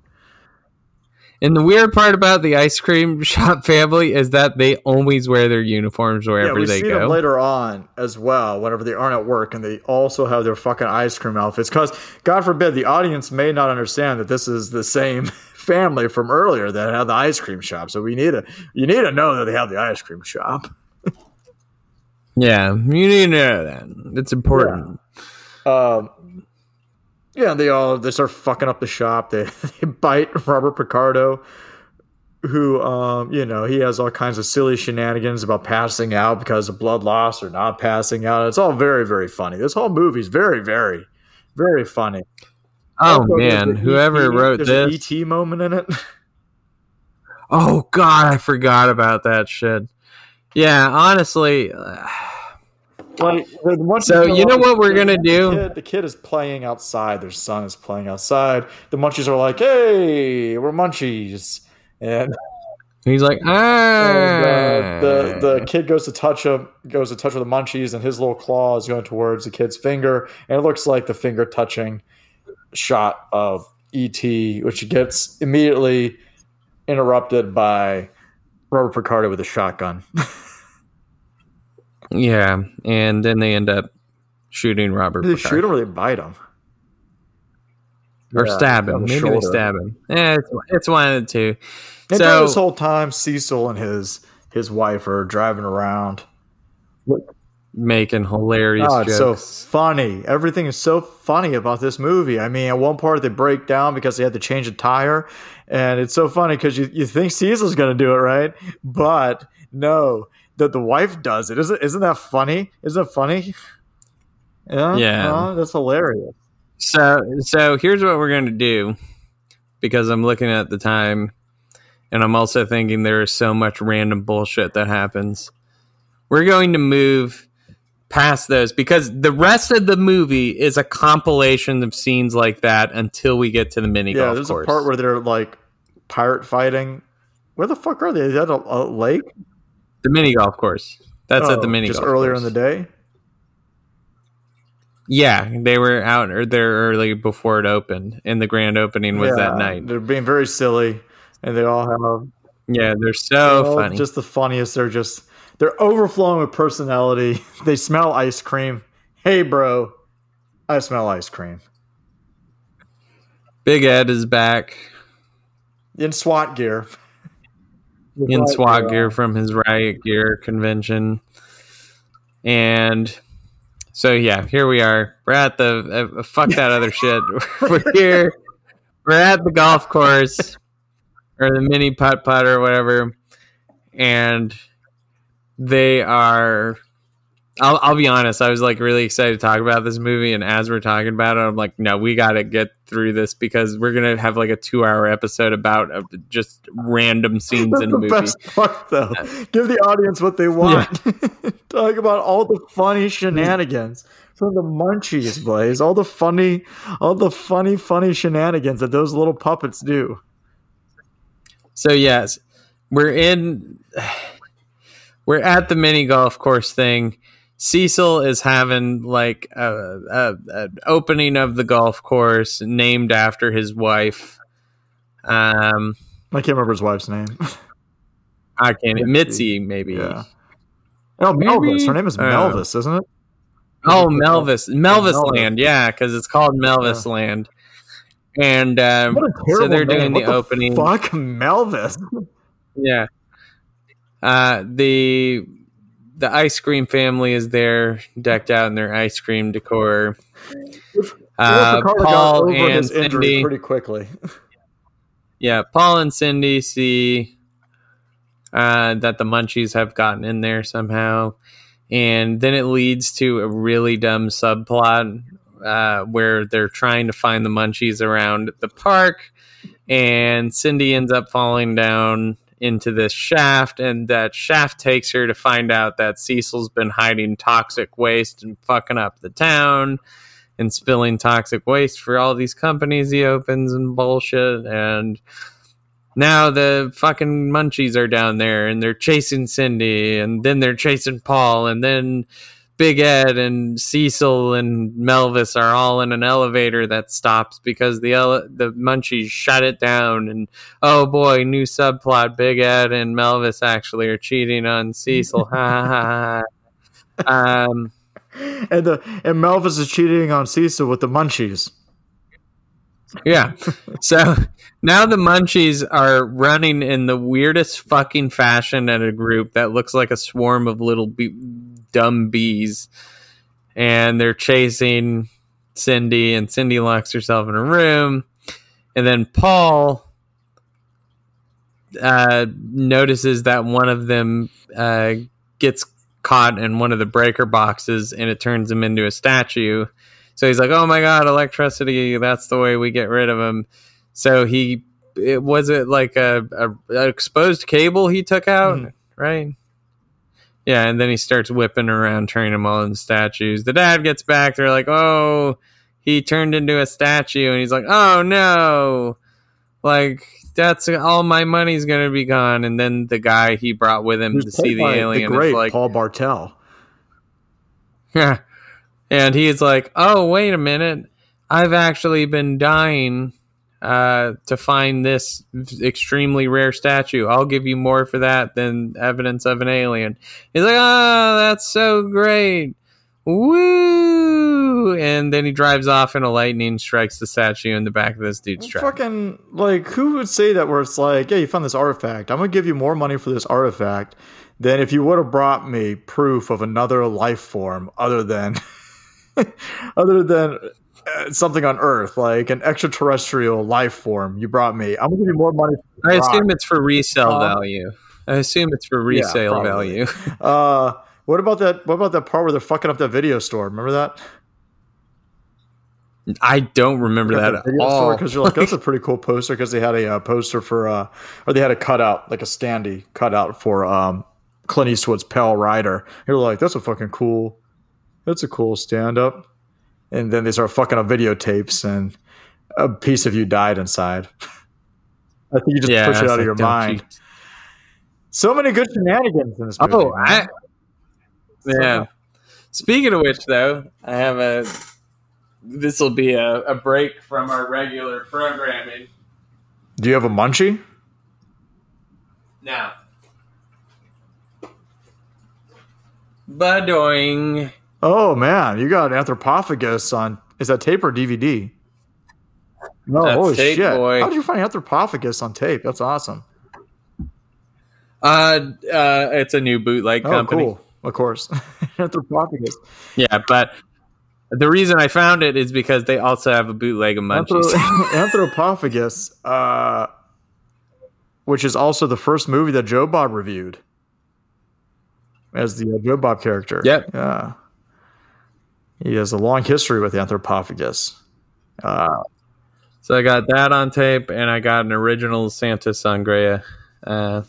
And the weird part about the ice cream shop family is that they always wear their uniforms Yeah, wherever we they see go. them later on as well, whenever they aren't at work, and they also have their fucking ice cream outfits. Because God forbid the audience may not understand that this is the same family from earlier that had the ice cream shop. So we need to you need to know that they have the ice cream shop. yeah, you need to know that. It's important. Um, yeah, they all they start fucking up the shop. They they bite Robert Picardo, who um you know he has all kinds of silly shenanigans about passing out because of blood loss or not passing out. It's all very very funny. This whole movie's very very very funny. Oh Also, man, whoever ET wrote this. ET moment in it. Oh god, I forgot about that shit. Yeah, honestly, uh, The So, you know what we're gonna the do? kid- the kid is playing outside. Their son is playing outside. The munchies are like, "Hey, we're munchies," and he's like, ah, uh, the the kid goes to touch him, goes to touch with the munchies, and his little claw is going towards the kid's finger, and it looks like the finger touching shot of ET, which gets immediately interrupted by Robert Picardo with a shotgun. Yeah, and then they end up shooting Robert they Picardo. shoot him or they bite him. or Yeah, stab him. Maybe shoulder. they stab him. Yeah, it's, it's one of the two. And So this whole time, Cecil and his his wife are driving around. making hilarious Oh, it's so funny. Everything is so funny about this movie. I mean, at one part they break down because they had to change a tire, and it's so funny because you, you think Cecil's going to do it, right? But no, that the wife does it. Isn't isn't that funny? Isn't it funny? Yeah, Yeah. Oh, that's hilarious. So so here's what we're gonna do because I'm looking at the time and I'm also thinking there is so much random bullshit that happens. We're going to move past those because the rest of the movie is a compilation of scenes like that until we get to the mini Yeah, golf there's course. a part where they're like pirate fighting. Where the fuck are they? Is that a, a lake? The mini golf course. That's at the Oh, mini just golf earlier course. in the day. Yeah, they were out or there early before it opened, and the grand opening was that night. They're being very silly, and they all have Yeah, they're so they're funny. just the funniest. They're just they're overflowing with personality. They smell ice cream. Hey, bro, I smell ice cream Big Ed is back in SWAT gear. In SWAT gear from his riot gear convention, and so yeah, here we are. We're at the uh, fuck that other shit. We're here. We're at the golf course or the mini putt putt or whatever, and they are. I'll, I'll be honest. I was like really excited to talk about this movie, and as we're talking about it, I'm like, no, we got to get through this because we're gonna have like a two hour episode about uh, just random scenes That's in the the movie. best part, though. Give the audience what they want. Talk about all the funny shenanigans from the Munchies, Blaze. All the funny, all the funny, funny shenanigans that those little puppets do. So yes, we're in. We're at the mini golf course thing. Cecil is having like a, a, a opening of the golf course named after his wife. Um, I can't remember his wife's name. I can't. Mitzi, maybe. Yeah. Oh, Maybe- Melvis. Her name is uh, Melvis, isn't it? Oh, Melvis, Melvis Melvis. Land, yeah, because it's called Melvis Land. And um, so they're name. doing What the opening. Fuck Melvis. Yeah. Uh, the the ice cream family is there, decked out in their ice cream decor. Uh, Paul and Cindy, pretty quickly. yeah, Paul and Cindy see uh, that the Munchies have gotten in there somehow, and then it leads to a really dumb subplot uh, where they're trying to find the Munchies around the park, and Cindy ends up falling down into this shaft, and that shaft takes her to find out that Cecil's been hiding toxic waste and fucking up the town and spilling toxic waste for all these companies he opens and bullshit. And now the fucking munchies are down there and they're chasing Cindy, and then they're chasing Paul, and then Big Ed and Cecil and Melvis are all in an elevator that stops because the ele- the munchies shut it down. And oh boy, new subplot: Big Ed and Melvis actually are cheating on Cecil. Ha ha ha. Um, and the and Melvis is cheating on Cecil with the Munchies. Yeah. So now the munchies are running in the weirdest fucking fashion at a group that looks like a swarm of little dumb bees. And they're chasing Cindy, and Cindy locks herself in a room. And then Paul uh, notices that one of them uh, gets caught in one of the breaker boxes and it turns him into a statue. So he's like, "Oh my god, electricity! That's the way we get rid of him." So he, it was it like a, a, a exposed cable he took out, Mhm. right? Yeah, and then he starts whipping around, turning them all into statues. The dad gets back. They're like, "Oh, he turned into a statue," and he's like, "Oh no!" Like that's all my money's gonna be gone. And then the guy he brought with him Who's to see the alien the great is like, Paul Bartel. yeah. And he's like, oh, wait a minute. I've actually been dying uh, to find this extremely rare statue. I'll give you more for that than evidence of an alien. He's like, oh, that's so great. Woo! And then he drives off and a lightning strikes the statue in the back of this dude's truck. Fucking like, who would say that? Where it's like, yeah, you found this artifact. I'm gonna give you more money for this artifact than if you would have brought me proof of another life form other than, other than something on Earth, like an extraterrestrial life form. You brought me. I'm gonna give you more money. I assume it's for resale Uh, value. I assume it's for resale probably. value. Uh, what about that? What about that part where they're fucking up that video store? Remember that? I don't remember that at all. because you're like that's a pretty cool poster because they had a uh, poster for uh or they had a cutout like a standee cutout for um Clint Eastwood's Pale Rider. You're like that's a fucking cool, that's a cool stand up. And then they start fucking up videotapes and a piece of you died inside. I think you just Yeah, push it out of your mind. So many good shenanigans in this oh, movie. Oh. I, yeah. Speaking of which, though, I have a. This will be a, a break from our regular programming. Do you have a munchie? Now, Badoing. Oh man, you got Anthropophagus on. Is that tape or DVD? No, That's holy tape, shit! boy. How did you find Anthropophagus on tape? That's awesome. Uh, uh, it's a new bootleg Oh, company. cool. Of course, Anthropophagus. Yeah, but the reason I found it is because they also have a bootleg of Munchies. Anthro- Anthropophagus, uh, which is also the first movie that Joe Bob reviewed as the uh, Joe Bob character. Yep. Yeah. He has a long history with Anthropophagus. Uh, so I got that on tape, and I got an original Santa Sangre uh,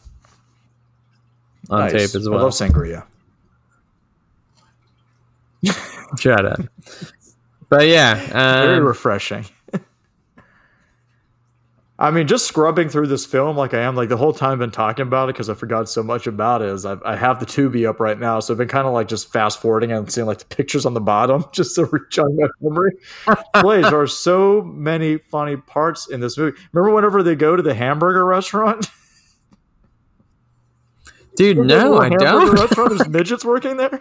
on nice. tape as well. I love sangria. Shut up. But yeah, Very um, refreshing. I mean, just scrubbing through this film like I am, like the whole time I've been talking about it because I forgot so much about it. Is I, I have the Tubi up right now, so I've been kind of like just fast forwarding and seeing like the pictures on the bottom just to recharge my memory. Blaze, there are so many funny parts in this movie. Remember whenever they go to the hamburger restaurant? dude, no, I don't. Restaurant, there's midgets working there.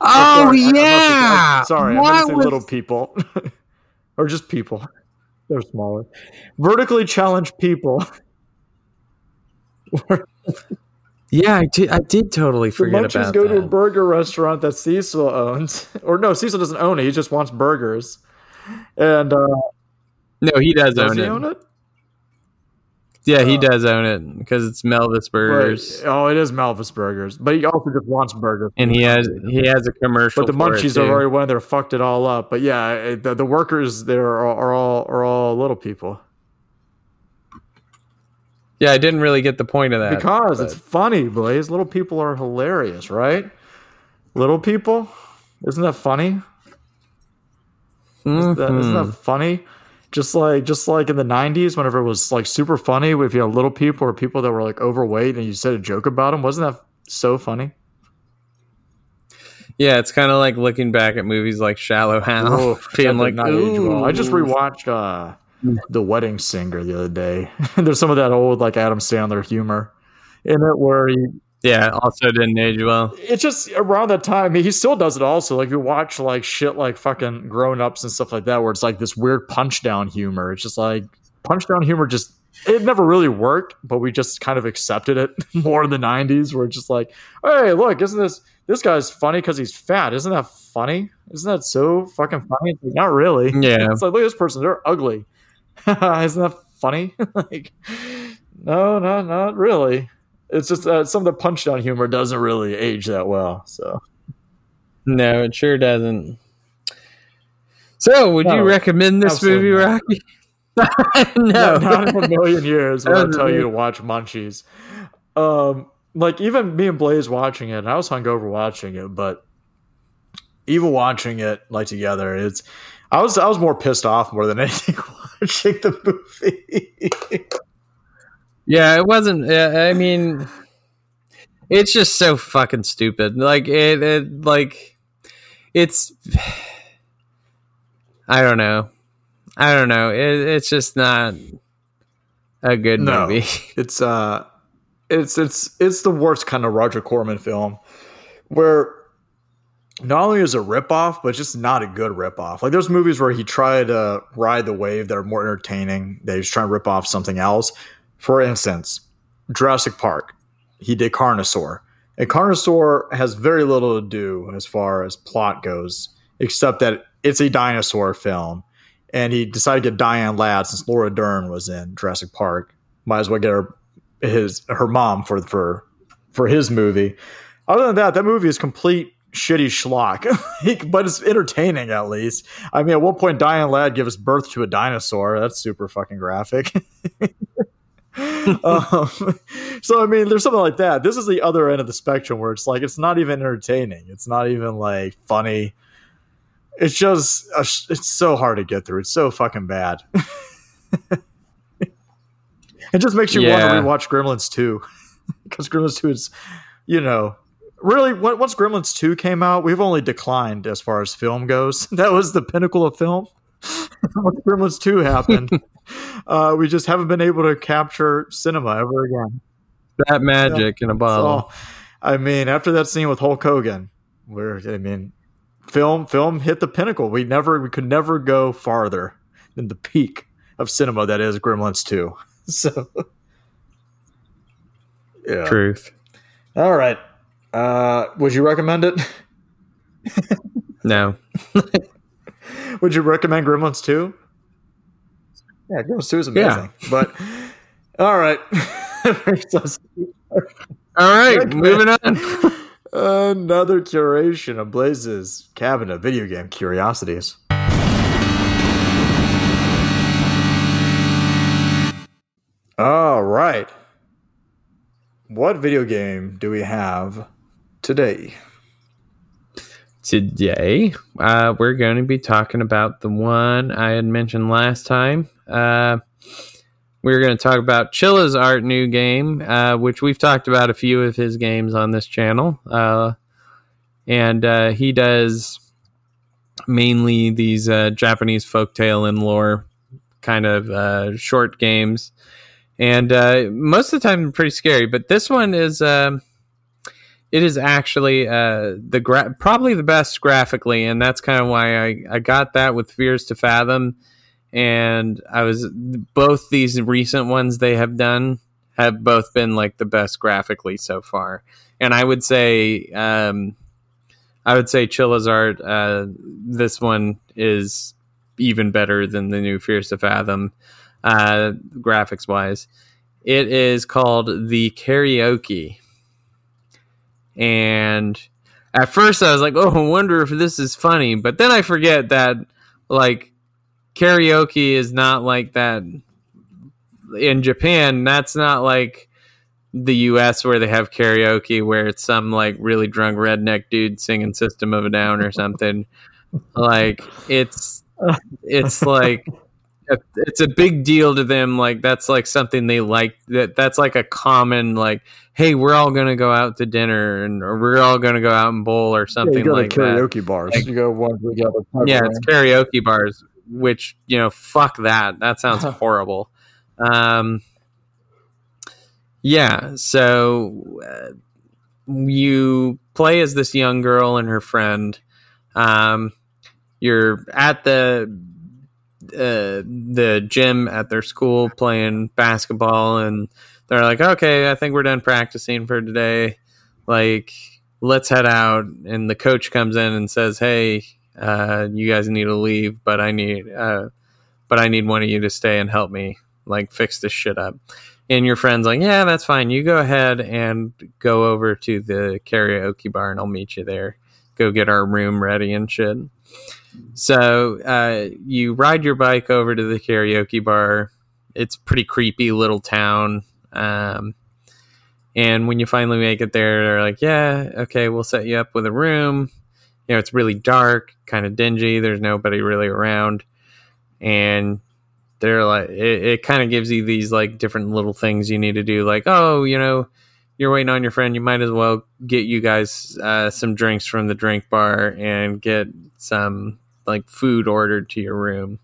Oh Sorry, I'm yeah, sorry, I meant to say was- little people, or just people. They're smaller, vertically challenged people. Yeah, I did. I did totally The forget Munchies about go that. Go to a burger restaurant that Cecil owns, or no, Cecil doesn't own it. He just wants burgers. And uh, no, he does, does own he it. own it? Yeah, he Uh, does own it because it's Melvis Burgers, Right. Oh, it is Melvis Burgers, but he also just wants burgers. and he has he has a commercial. But the Munchies are already went there, fucked it all up. But yeah, it- the, the workers there are, are all are all little people Yeah, I didn't really get the point of that because but- it's funny. Blaze, little people are hilarious, right? Little people, isn't that funny? Isn't that, isn't that funny? Just like just like in the '90s, whenever it was like super funny, if you had little people or people that were like overweight, and you said a joke about them, wasn't that so funny? Yeah, it's kind of like looking back at movies like Shallow Hal, being like, not age well. I just rewatched uh, The Wedding Singer the other day. There's some of that old like Adam Sandler humor in it where he Yeah, also didn't age well. it's just around that time. I mean, he still does it also. Like you watch like shit like fucking grown ups and stuff like that, where it's like this weird punch down humor. It's just like punch down humor. Just it never really worked, but we just kind of accepted it more in the '90s. Where it's just like, hey, look, isn't this this guy's funny because he's fat? Isn't that funny? Isn't that so fucking funny? Like, not really. Yeah. It's like look at this person. They're ugly. Isn't that funny? like, no, no, not really. It's just uh, some of the punch down humor doesn't really age that well. So No, it sure doesn't. So, would No, you recommend this movie, not. Rocky? no. not, not in a million years would I tell you to watch Munchies. Um, like even me and Blaze watching it, and I was hungover watching it, but even watching it like together, it's I was I was more pissed off more than anything watching the movie. Yeah, it wasn't. I mean, it's just so fucking stupid. Like it, it like it's. I don't know. I don't know. It, it's just not a good No. movie. it's uh it's it's it's the worst kind of Roger Corman film where not only is it a ripoff, but just not a good ripoff. Like there's movies where he tried to ride the wave that are more entertaining. That he's trying to rip off something else. For instance, Jurassic Park. He did Carnosaur. And Carnosaur has very little to do as far as plot goes, except that it's a dinosaur film. And he decided to get Diane Ladd since Laura Dern was in Jurassic Park. Might as well get her his her mom for for for his movie. Other than that, that movie is complete shitty schlock, but it's entertaining at least. I mean, at one point, Diane Ladd gives birth to a dinosaur. That's super fucking graphic. um, so I mean, there's something like that. This is the other end of the spectrum where it's like it's not even entertaining. It's not even like funny. It's just a, it's so hard to get through. It's so fucking bad. it just makes you Yeah. want to rewatch Gremlins 2 because Gremlins 2 is, you know, really once Gremlins 2 came out, we've only declined as far as film goes. That was the pinnacle of film. Gremlins 2 happened, uh, we just haven't been able to capture cinema ever again. That magic in a bottle. I mean, after that scene with Hulk Hogan, where I mean, film film hit the pinnacle. We never we could never go farther than the peak of cinema that is Gremlins 2. So yeah. Truth. All right. Uh, would you recommend it? No. Would you recommend Gremlins 2? Yeah, Gremlins 2 is amazing. Yeah. But all right. all right, moving on. Another curation of Blaze's cabinet of video game curiosities. All right. What video game do we have today? Today, uh, we're going to be talking about the one I had mentioned last time. Uh, we're going to talk about Chilla's art new game, uh, which we've talked about a few of his games on this channel. Uh, and uh, he does mainly these uh, Japanese folktale and lore kind of short games. And most of the time, pretty scary. But this one is. um it is actually uh, the gra- probably the best graphically, and that's kind of why I, I got that with Fears to Fathom. And I was both these recent ones they have done have both been like the best graphically so far. And I would say, um, I would say Chilla's art. Uh, this one is even better than the new Fears to Fathom, uh, graphics wise. It is called the Karaoke and at first I was like, "Oh, I wonder if this is funny," but then I forget that like karaoke is not like that in Japan. That's not like the U.S. where they have karaoke, where it's some like really drunk redneck dude singing System of a Down or something. like it's it's like it's a big deal to them like that's like something they like that that's like a common like hey we're all gonna go out to dinner and or we're all gonna go out and bowl or something go like to that karaoke bars. you go one together. yeah it's karaoke bars which you know fuck that that sounds horrible um yeah so uh, you play as this young girl and her friend um you're at the uh, the gym at their school playing basketball and they're like okay i think we're done practicing for today. Like let's head out. And the coach comes in and says hey uh, you guys need to leave but i need uh, but i need one of you to stay and help me like fix this shit up. And your friend's like yeah that's fine. You go ahead and go over to the karaoke bar and i'll meet you there. Go get our room ready and shit so uh, you ride your bike over to the karaoke bar. It's pretty creepy little town. Um, and when you finally make it there, they're like, "Yeah, okay, we'll set you up with a room." You know, it's really dark, kind of dingy. There's nobody really around, and they're like, it, it kind of gives you these like different little things you need to do, like, oh, you know, you're waiting on your friend. You might as well get you guys uh, some drinks from the drink bar and get some like food ordered to your room.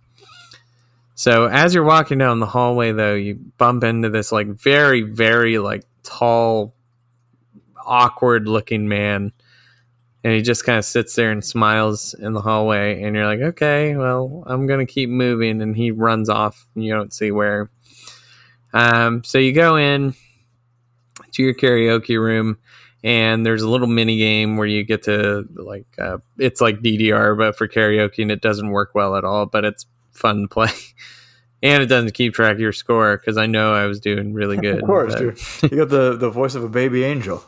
So as you're walking down the hallway though, you bump into this like very very like tall awkward looking man and he just kind of sits there and smiles in the hallway and you're like, "Okay, well, I'm to keep moving." And he runs off, and you don't see where. Um so you go in to your karaoke room and there's a little mini game where you get to like uh, it's like DDR but for karaoke and it doesn't work well at all but it's fun to play and it doesn't keep track of your score because I know I was doing really good. Of course, but- dude. You got the, the voice of a baby angel.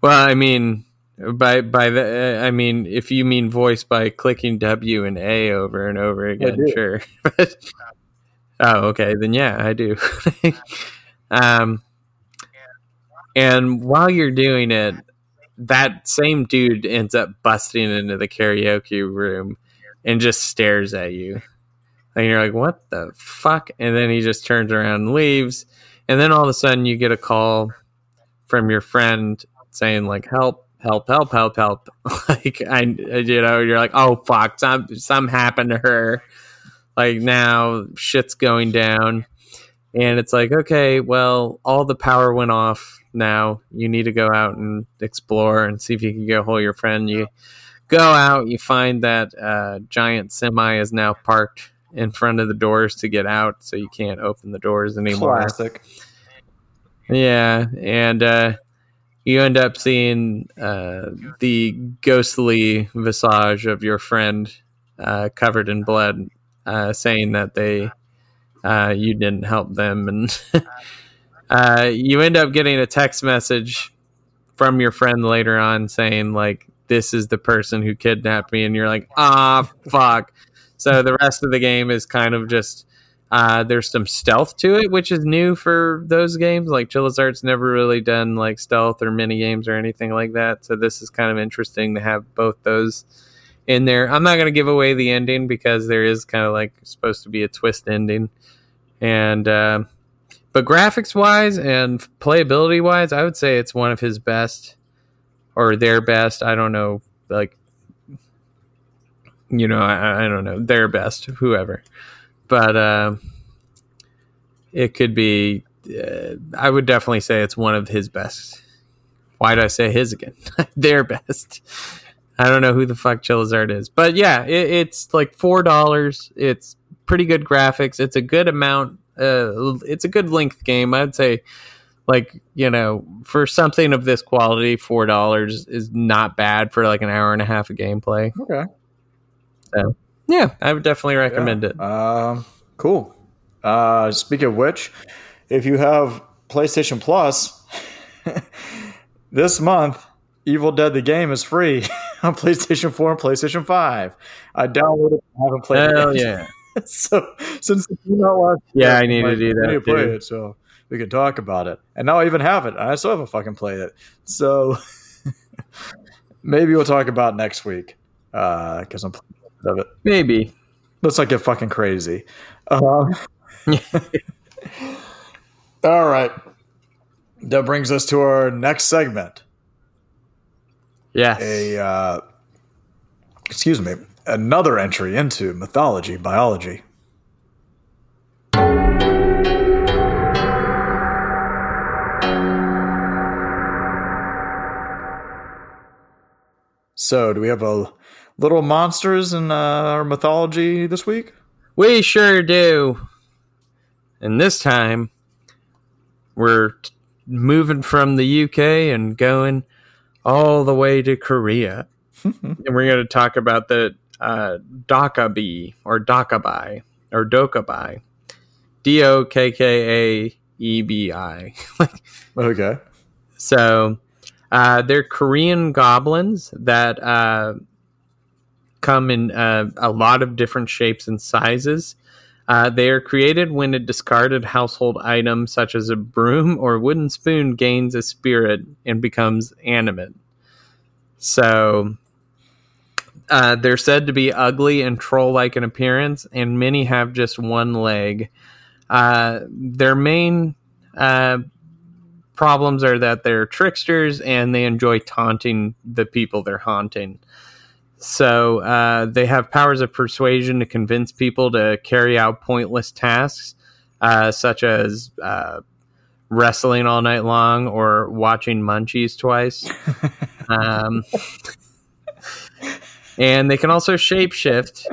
Well, I mean, By by the, uh, I mean if you mean voice by clicking W and A over and over again, sure. oh, okay, then yeah, I do. um, and while you're doing it, that same dude ends up busting into the karaoke room and just stares at you. And you're like, what the fuck? And then he just turns around and leaves. And then all of a sudden you get a call from your friend saying, like, help, help, help, help, help. like, I, you know, you're like, oh, fuck, some, some happened to her. Like, now shit's going down. And it's like, okay, well, all the power went off now. You need to go out and explore and see if you can go hold your friend. You go out, you find that uh, giant semi is now parked in front of the doors to get out, so you can't open the doors anymore. Classic. Yeah, and uh, you end up seeing uh, the ghostly visage of your friend uh, covered in blood, uh, saying that they uh, you didn't help them, and uh, you end up getting a text message from your friend later on saying like this is the person who kidnapped me, and you're like ah fuck. So the rest of the game is kind of just uh, there's some stealth to it, which is new for those games. Like Art's never really done like stealth or mini games or anything like that. So this is kind of interesting to have both those in there. I'm not going to give away the ending because there is kind of like supposed to be a twist ending, and uh, but graphics wise and playability wise, I would say it's one of his best or their best. I don't know, like you know, I, I don't know their best, whoever but uh, it could be. Uh, I would definitely say it's one of his best. Why did I say his again? Their best. I don't know who the fuck Chilla's Art is, but yeah, it, it's like four dollars. It's pretty good graphics. It's a good amount. Uh, it's a good length game. I'd say, like you know, for something of this quality, four dollars is not bad for like an hour and a half of gameplay. Okay. So yeah, I would definitely recommend it. Um, cool. Uh, speaking of which, if you have PlayStation Plus, this month, Evil Dead the game is free on PlayStation 4 and PlayStation 5. I downloaded it, I haven't played Hell it. yet. yeah. so since you not watch, Yeah, I need to do I that need to play it so we can talk about it. And now I even have it. I still haven't fucking played it. So maybe we'll talk about next week because I'm playing of it. Maybe. Let's not get fucking crazy. Um, all right. That brings us to our next segment. Yes. A uh, excuse me, another entry into mythology biology. So, do we have a little monsters in uh, our mythology this week? We sure do. And this time, we're t- moving from the UK and going all the way to Korea. and we're going to talk about the uh, Dokabi or Dokabai or Dokabai. D O K K A E B I. Okay. So uh, they're Korean goblins that uh, come in uh, a lot of different shapes and sizes. Uh, they are created when a discarded household item, such as a broom or wooden spoon, gains a spirit and becomes animate. So uh, they're said to be ugly and troll like in appearance, and many have just one leg. Uh, their main uh, problems are that they're tricksters and they enjoy taunting the people they're haunting. So uh, they have powers of persuasion to convince people to carry out pointless tasks, uh, such as uh, wrestling all night long or watching Munchies twice. um, and they can also shapeshift,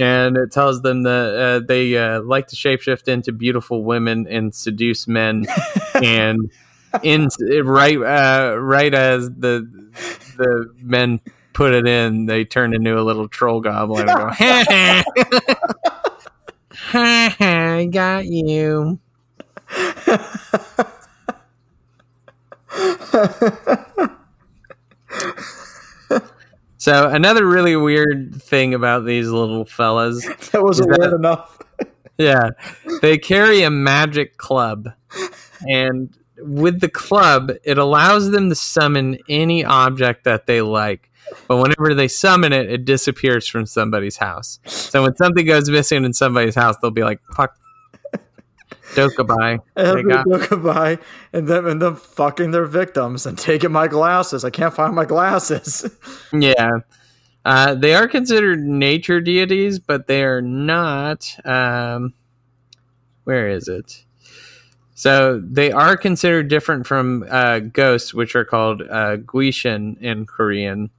and it tells them that uh, they uh, like to shapeshift into beautiful women and seduce men, and in right uh, right as the the men put it in, they turn into a little troll goblin and go, ha ha, ha ha, I got you. So another really weird thing about these little fellas, That wasn't that- weird enough. yeah, they carry a magic club, and with the club, it allows them to summon any object that they like. But whenever they summon it, it disappears from somebody's house. So when something goes missing in somebody's house, they'll be like, "Fuck, Dokkabai." They Every got- goodbye, and them and them fucking their victims and taking my glasses. I can't find my glasses. Yeah. Uh, they are considered nature deities, but they are not. Um, where is it? So they are considered different from uh, ghosts, which are called uh, Guishin in Korean,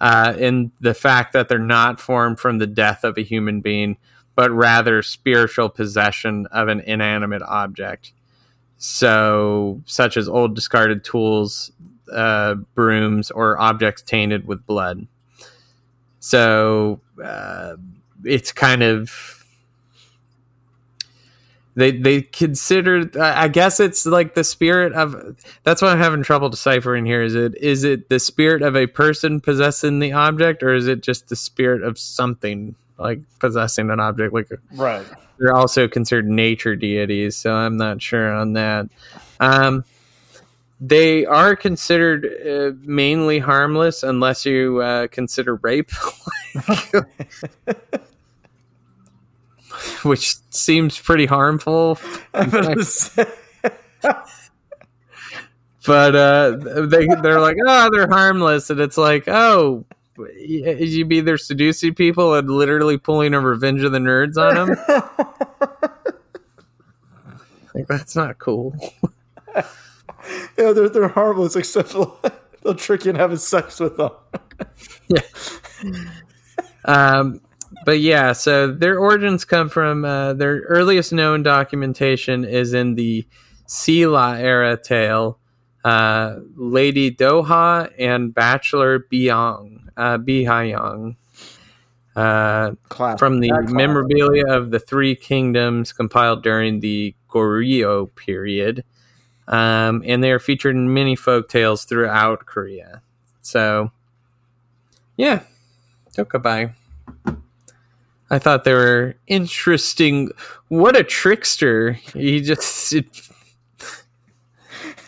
uh, in the fact that they're not formed from the death of a human being, but rather spiritual possession of an inanimate object. So, such as old discarded tools, uh, brooms, or objects tainted with blood. So uh, it's kind of they they consider. I guess it's like the spirit of. That's what I'm having trouble deciphering here. Is it is it the spirit of a person possessing the object, or is it just the spirit of something like possessing an object? Like Right. they're also considered nature deities, so I'm not sure on that. Um, they are considered uh, mainly harmless unless you uh, consider rape, which seems pretty harmful. But uh, they they're like, oh, they're harmless, and it's like, oh. Y- You be either seducing people and literally pulling a Revenge of the Nerds on them. like that's not cool. yeah, they're they're harmless except for they'll trick you into having sex with them. Um, but yeah, so their origins come from uh, their earliest known documentation is in the Silla era tale, uh, Lady Doha and Bachelor Biang, uh, Bihayong. Uh, from the memorabilia of the three kingdoms compiled during the Goryeo period. Um, and they are featured in many folk tales throughout Korea. So, yeah, Tokabai. I thought they were interesting. What a trickster! He just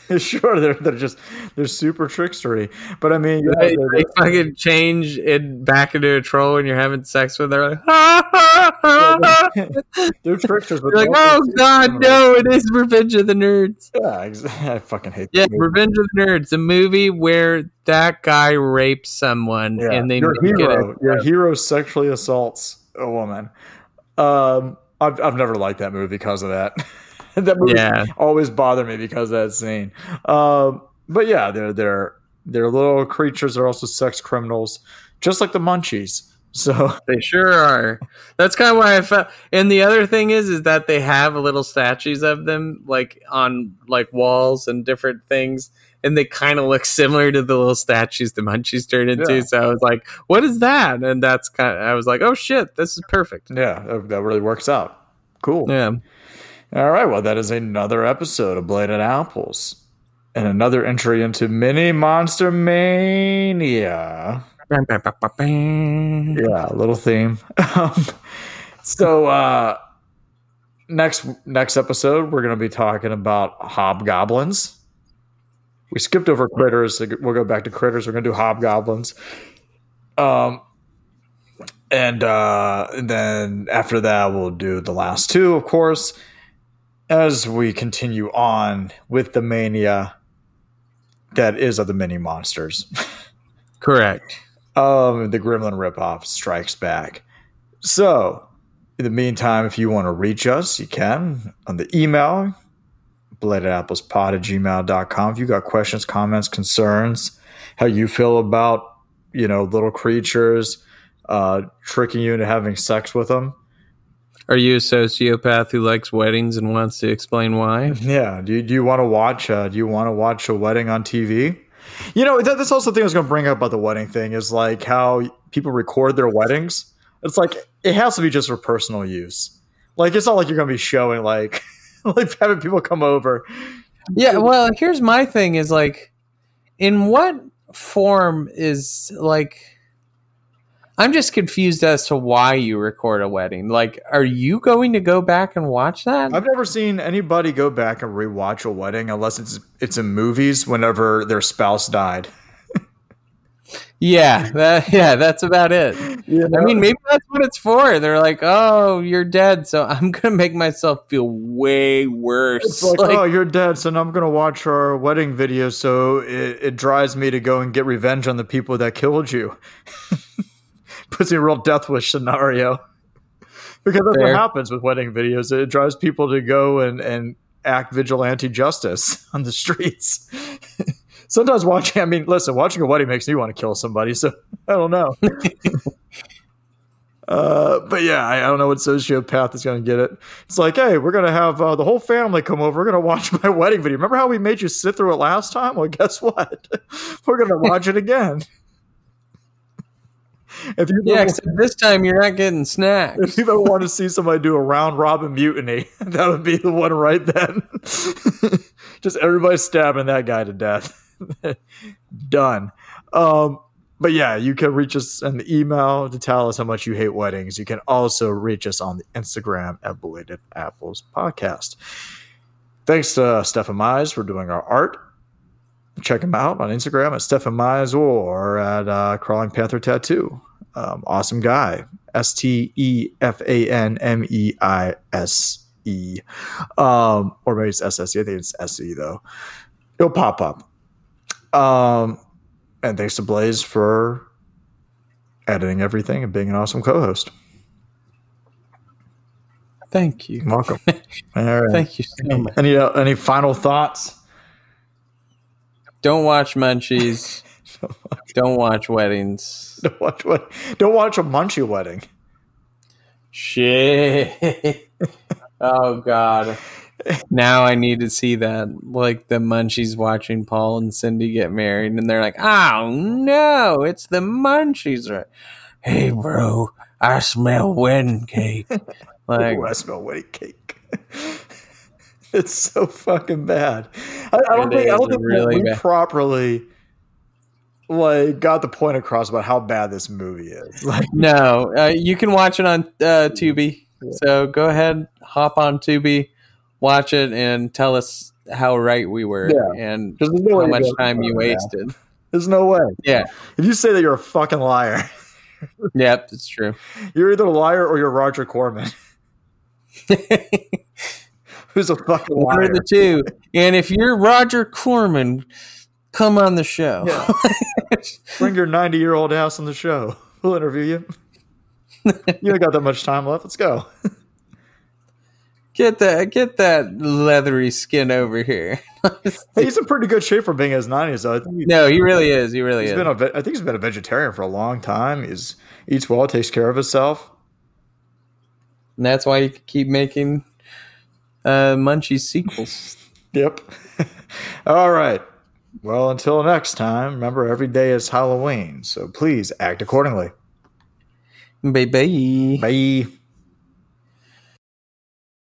sure, they're they're just they're super trickstery. But I mean, they, they're- they fucking change it back into a troll when you're having sex with her. Like, they're tricksters. But You're like, they're like, oh god, no! It is Revenge of the Nerds. Yeah. I fucking hate. Yeah. Revenge of the Nerds, a movie where that guy rapes someone Yeah. and they your hero, your hero sexually assaults a woman. Um, I've I've never liked that movie because of that. that movie Yeah. always bothered me because of that scene. Um, but yeah, they're they're they're little creatures. They're also sex criminals, just like the Munchies. So They sure are. That's kind of why I felt. And the other thing is, is that they have little statues of them, like on like walls and different things, and they kind of look similar to the little statues the Munchies turn into. Yeah. So I was like, "What is that?" And that's kind. Of, I was like, "Oh shit, this is perfect." yeah, that really works out. Cool. Yeah. All right. Well, that is another episode of Bladed Apples. And another entry into Mini Monster Mania. Yeah, a little theme. Um, so uh next next episode we're going to be talking about hobgoblins. We skipped over critters. We'll go back to critters. We're going to do hobgoblins. Um and uh and then after that we'll do the last two, of course, as we continue on with the mania that is of the mini monsters. Correct. um, the Gremlin ripoff strikes back. So, in the meantime, if you want to reach us, you can on the email, bladedapplespod at gmail.com. If you got questions, comments, concerns, how you feel about, you know, little creatures uh, tricking you into having sex with them. Are you a sociopath who likes weddings and wants to explain why? Yeah. Do you, do you want to watch? Uh, do you want to watch a wedding on TV? You know, that, that's also the thing I was going to bring up about the wedding thing is like how people record their weddings. It's like it has to be just for personal use. Like it's not like you're going to be showing like like having people come over. Yeah, well, here's my thing is like in what form is like I'm just confused as to why you record a wedding. Like, are you going to go back and watch that? I've never seen anybody go back and rewatch a wedding unless it's it's in movies whenever their spouse died. yeah, that, yeah, that's about it. I mean, maybe that's what it's for. They're like, "Oh, you're dead, so I'm gonna make myself feel way worse." It's like, Like, oh, you're dead, so now I'm gonna watch our wedding video, so it, it drives me to go and get revenge on the people that killed you. Puts me in a real death wish scenario. Because that's Fair. what happens with wedding videos. It drives people to go and, and act vigilante justice on the streets. Sometimes watching, I mean, listen, watching a wedding makes me want to kill somebody, so I don't know. Uh, but yeah, I, I don't know what sociopath is going to get it. It's like, hey, we're going to have uh, the whole family come over. We're going to watch my wedding video. Remember how we made you sit through it last time? Well, guess what? we're going to watch it again. If you yeah, except this time you're not getting snacks. if you ever want to see somebody do a round robin mutiny, that would be the one right then. Just everybody stabbing that guy to death. Done. Um, but yeah, you can reach us in the email to tell us how much you hate weddings. You can also reach us on the Instagram at Bladed Apples Podcast. Thanks to Stefan Meise for doing our art. Check him out on Instagram at Stefan Meise or at uh, Crawling Panther Tattoo. Um, awesome guy. S T E F A N M E I S E. Um, or maybe it's S S E. I think it's S E though. It'll pop up. Um, and thanks to Blaze for editing everything and being an awesome co-host. Thank you. Welcome. All right. Thank you so much. Any uh, any final thoughts? Don't watch Munchies. Don't watch weddings. Don't watch what? Don't watch a Munchie wedding. Shit. oh God. Now I need to see that. Like the Munchies watching Paul and Cindy get married, and they're like, "Oh no, it's the Munchies!" Right? Hey, bro, I smell wedding cake. Like, Ooh, I smell wedding cake. it's so fucking bad. I, I don't think I don't think really we bad. properly like got the point across about how bad this movie is. Like, no, uh, you can watch it on uh, Tubi. So go ahead, hop on Tubi, watch it, and tell us how right we were Yeah. and no how much time you wasted. There's no way. Yeah, If you say that you're a fucking liar, yep, it's true. you're either a liar or you're Roger Corman, who's a fucking One of the two. And if you're Roger Corman, come on the show. Bring your 90 year old ass on the show. We'll interview you. you ain't got that much time left. Let's go. get that get that leathery skin over here. He's in pretty good shape for being his 90s, though. I think he's, no, he really is. He really he's is. been a, I think he's been a vegetarian for a long time. He's eats well, takes care of himself. and that's why he keep making uh Munchies sequels. Yep. All right. Well, until next time, remember every day is Halloween, so please act accordingly. Bye bye. Bye.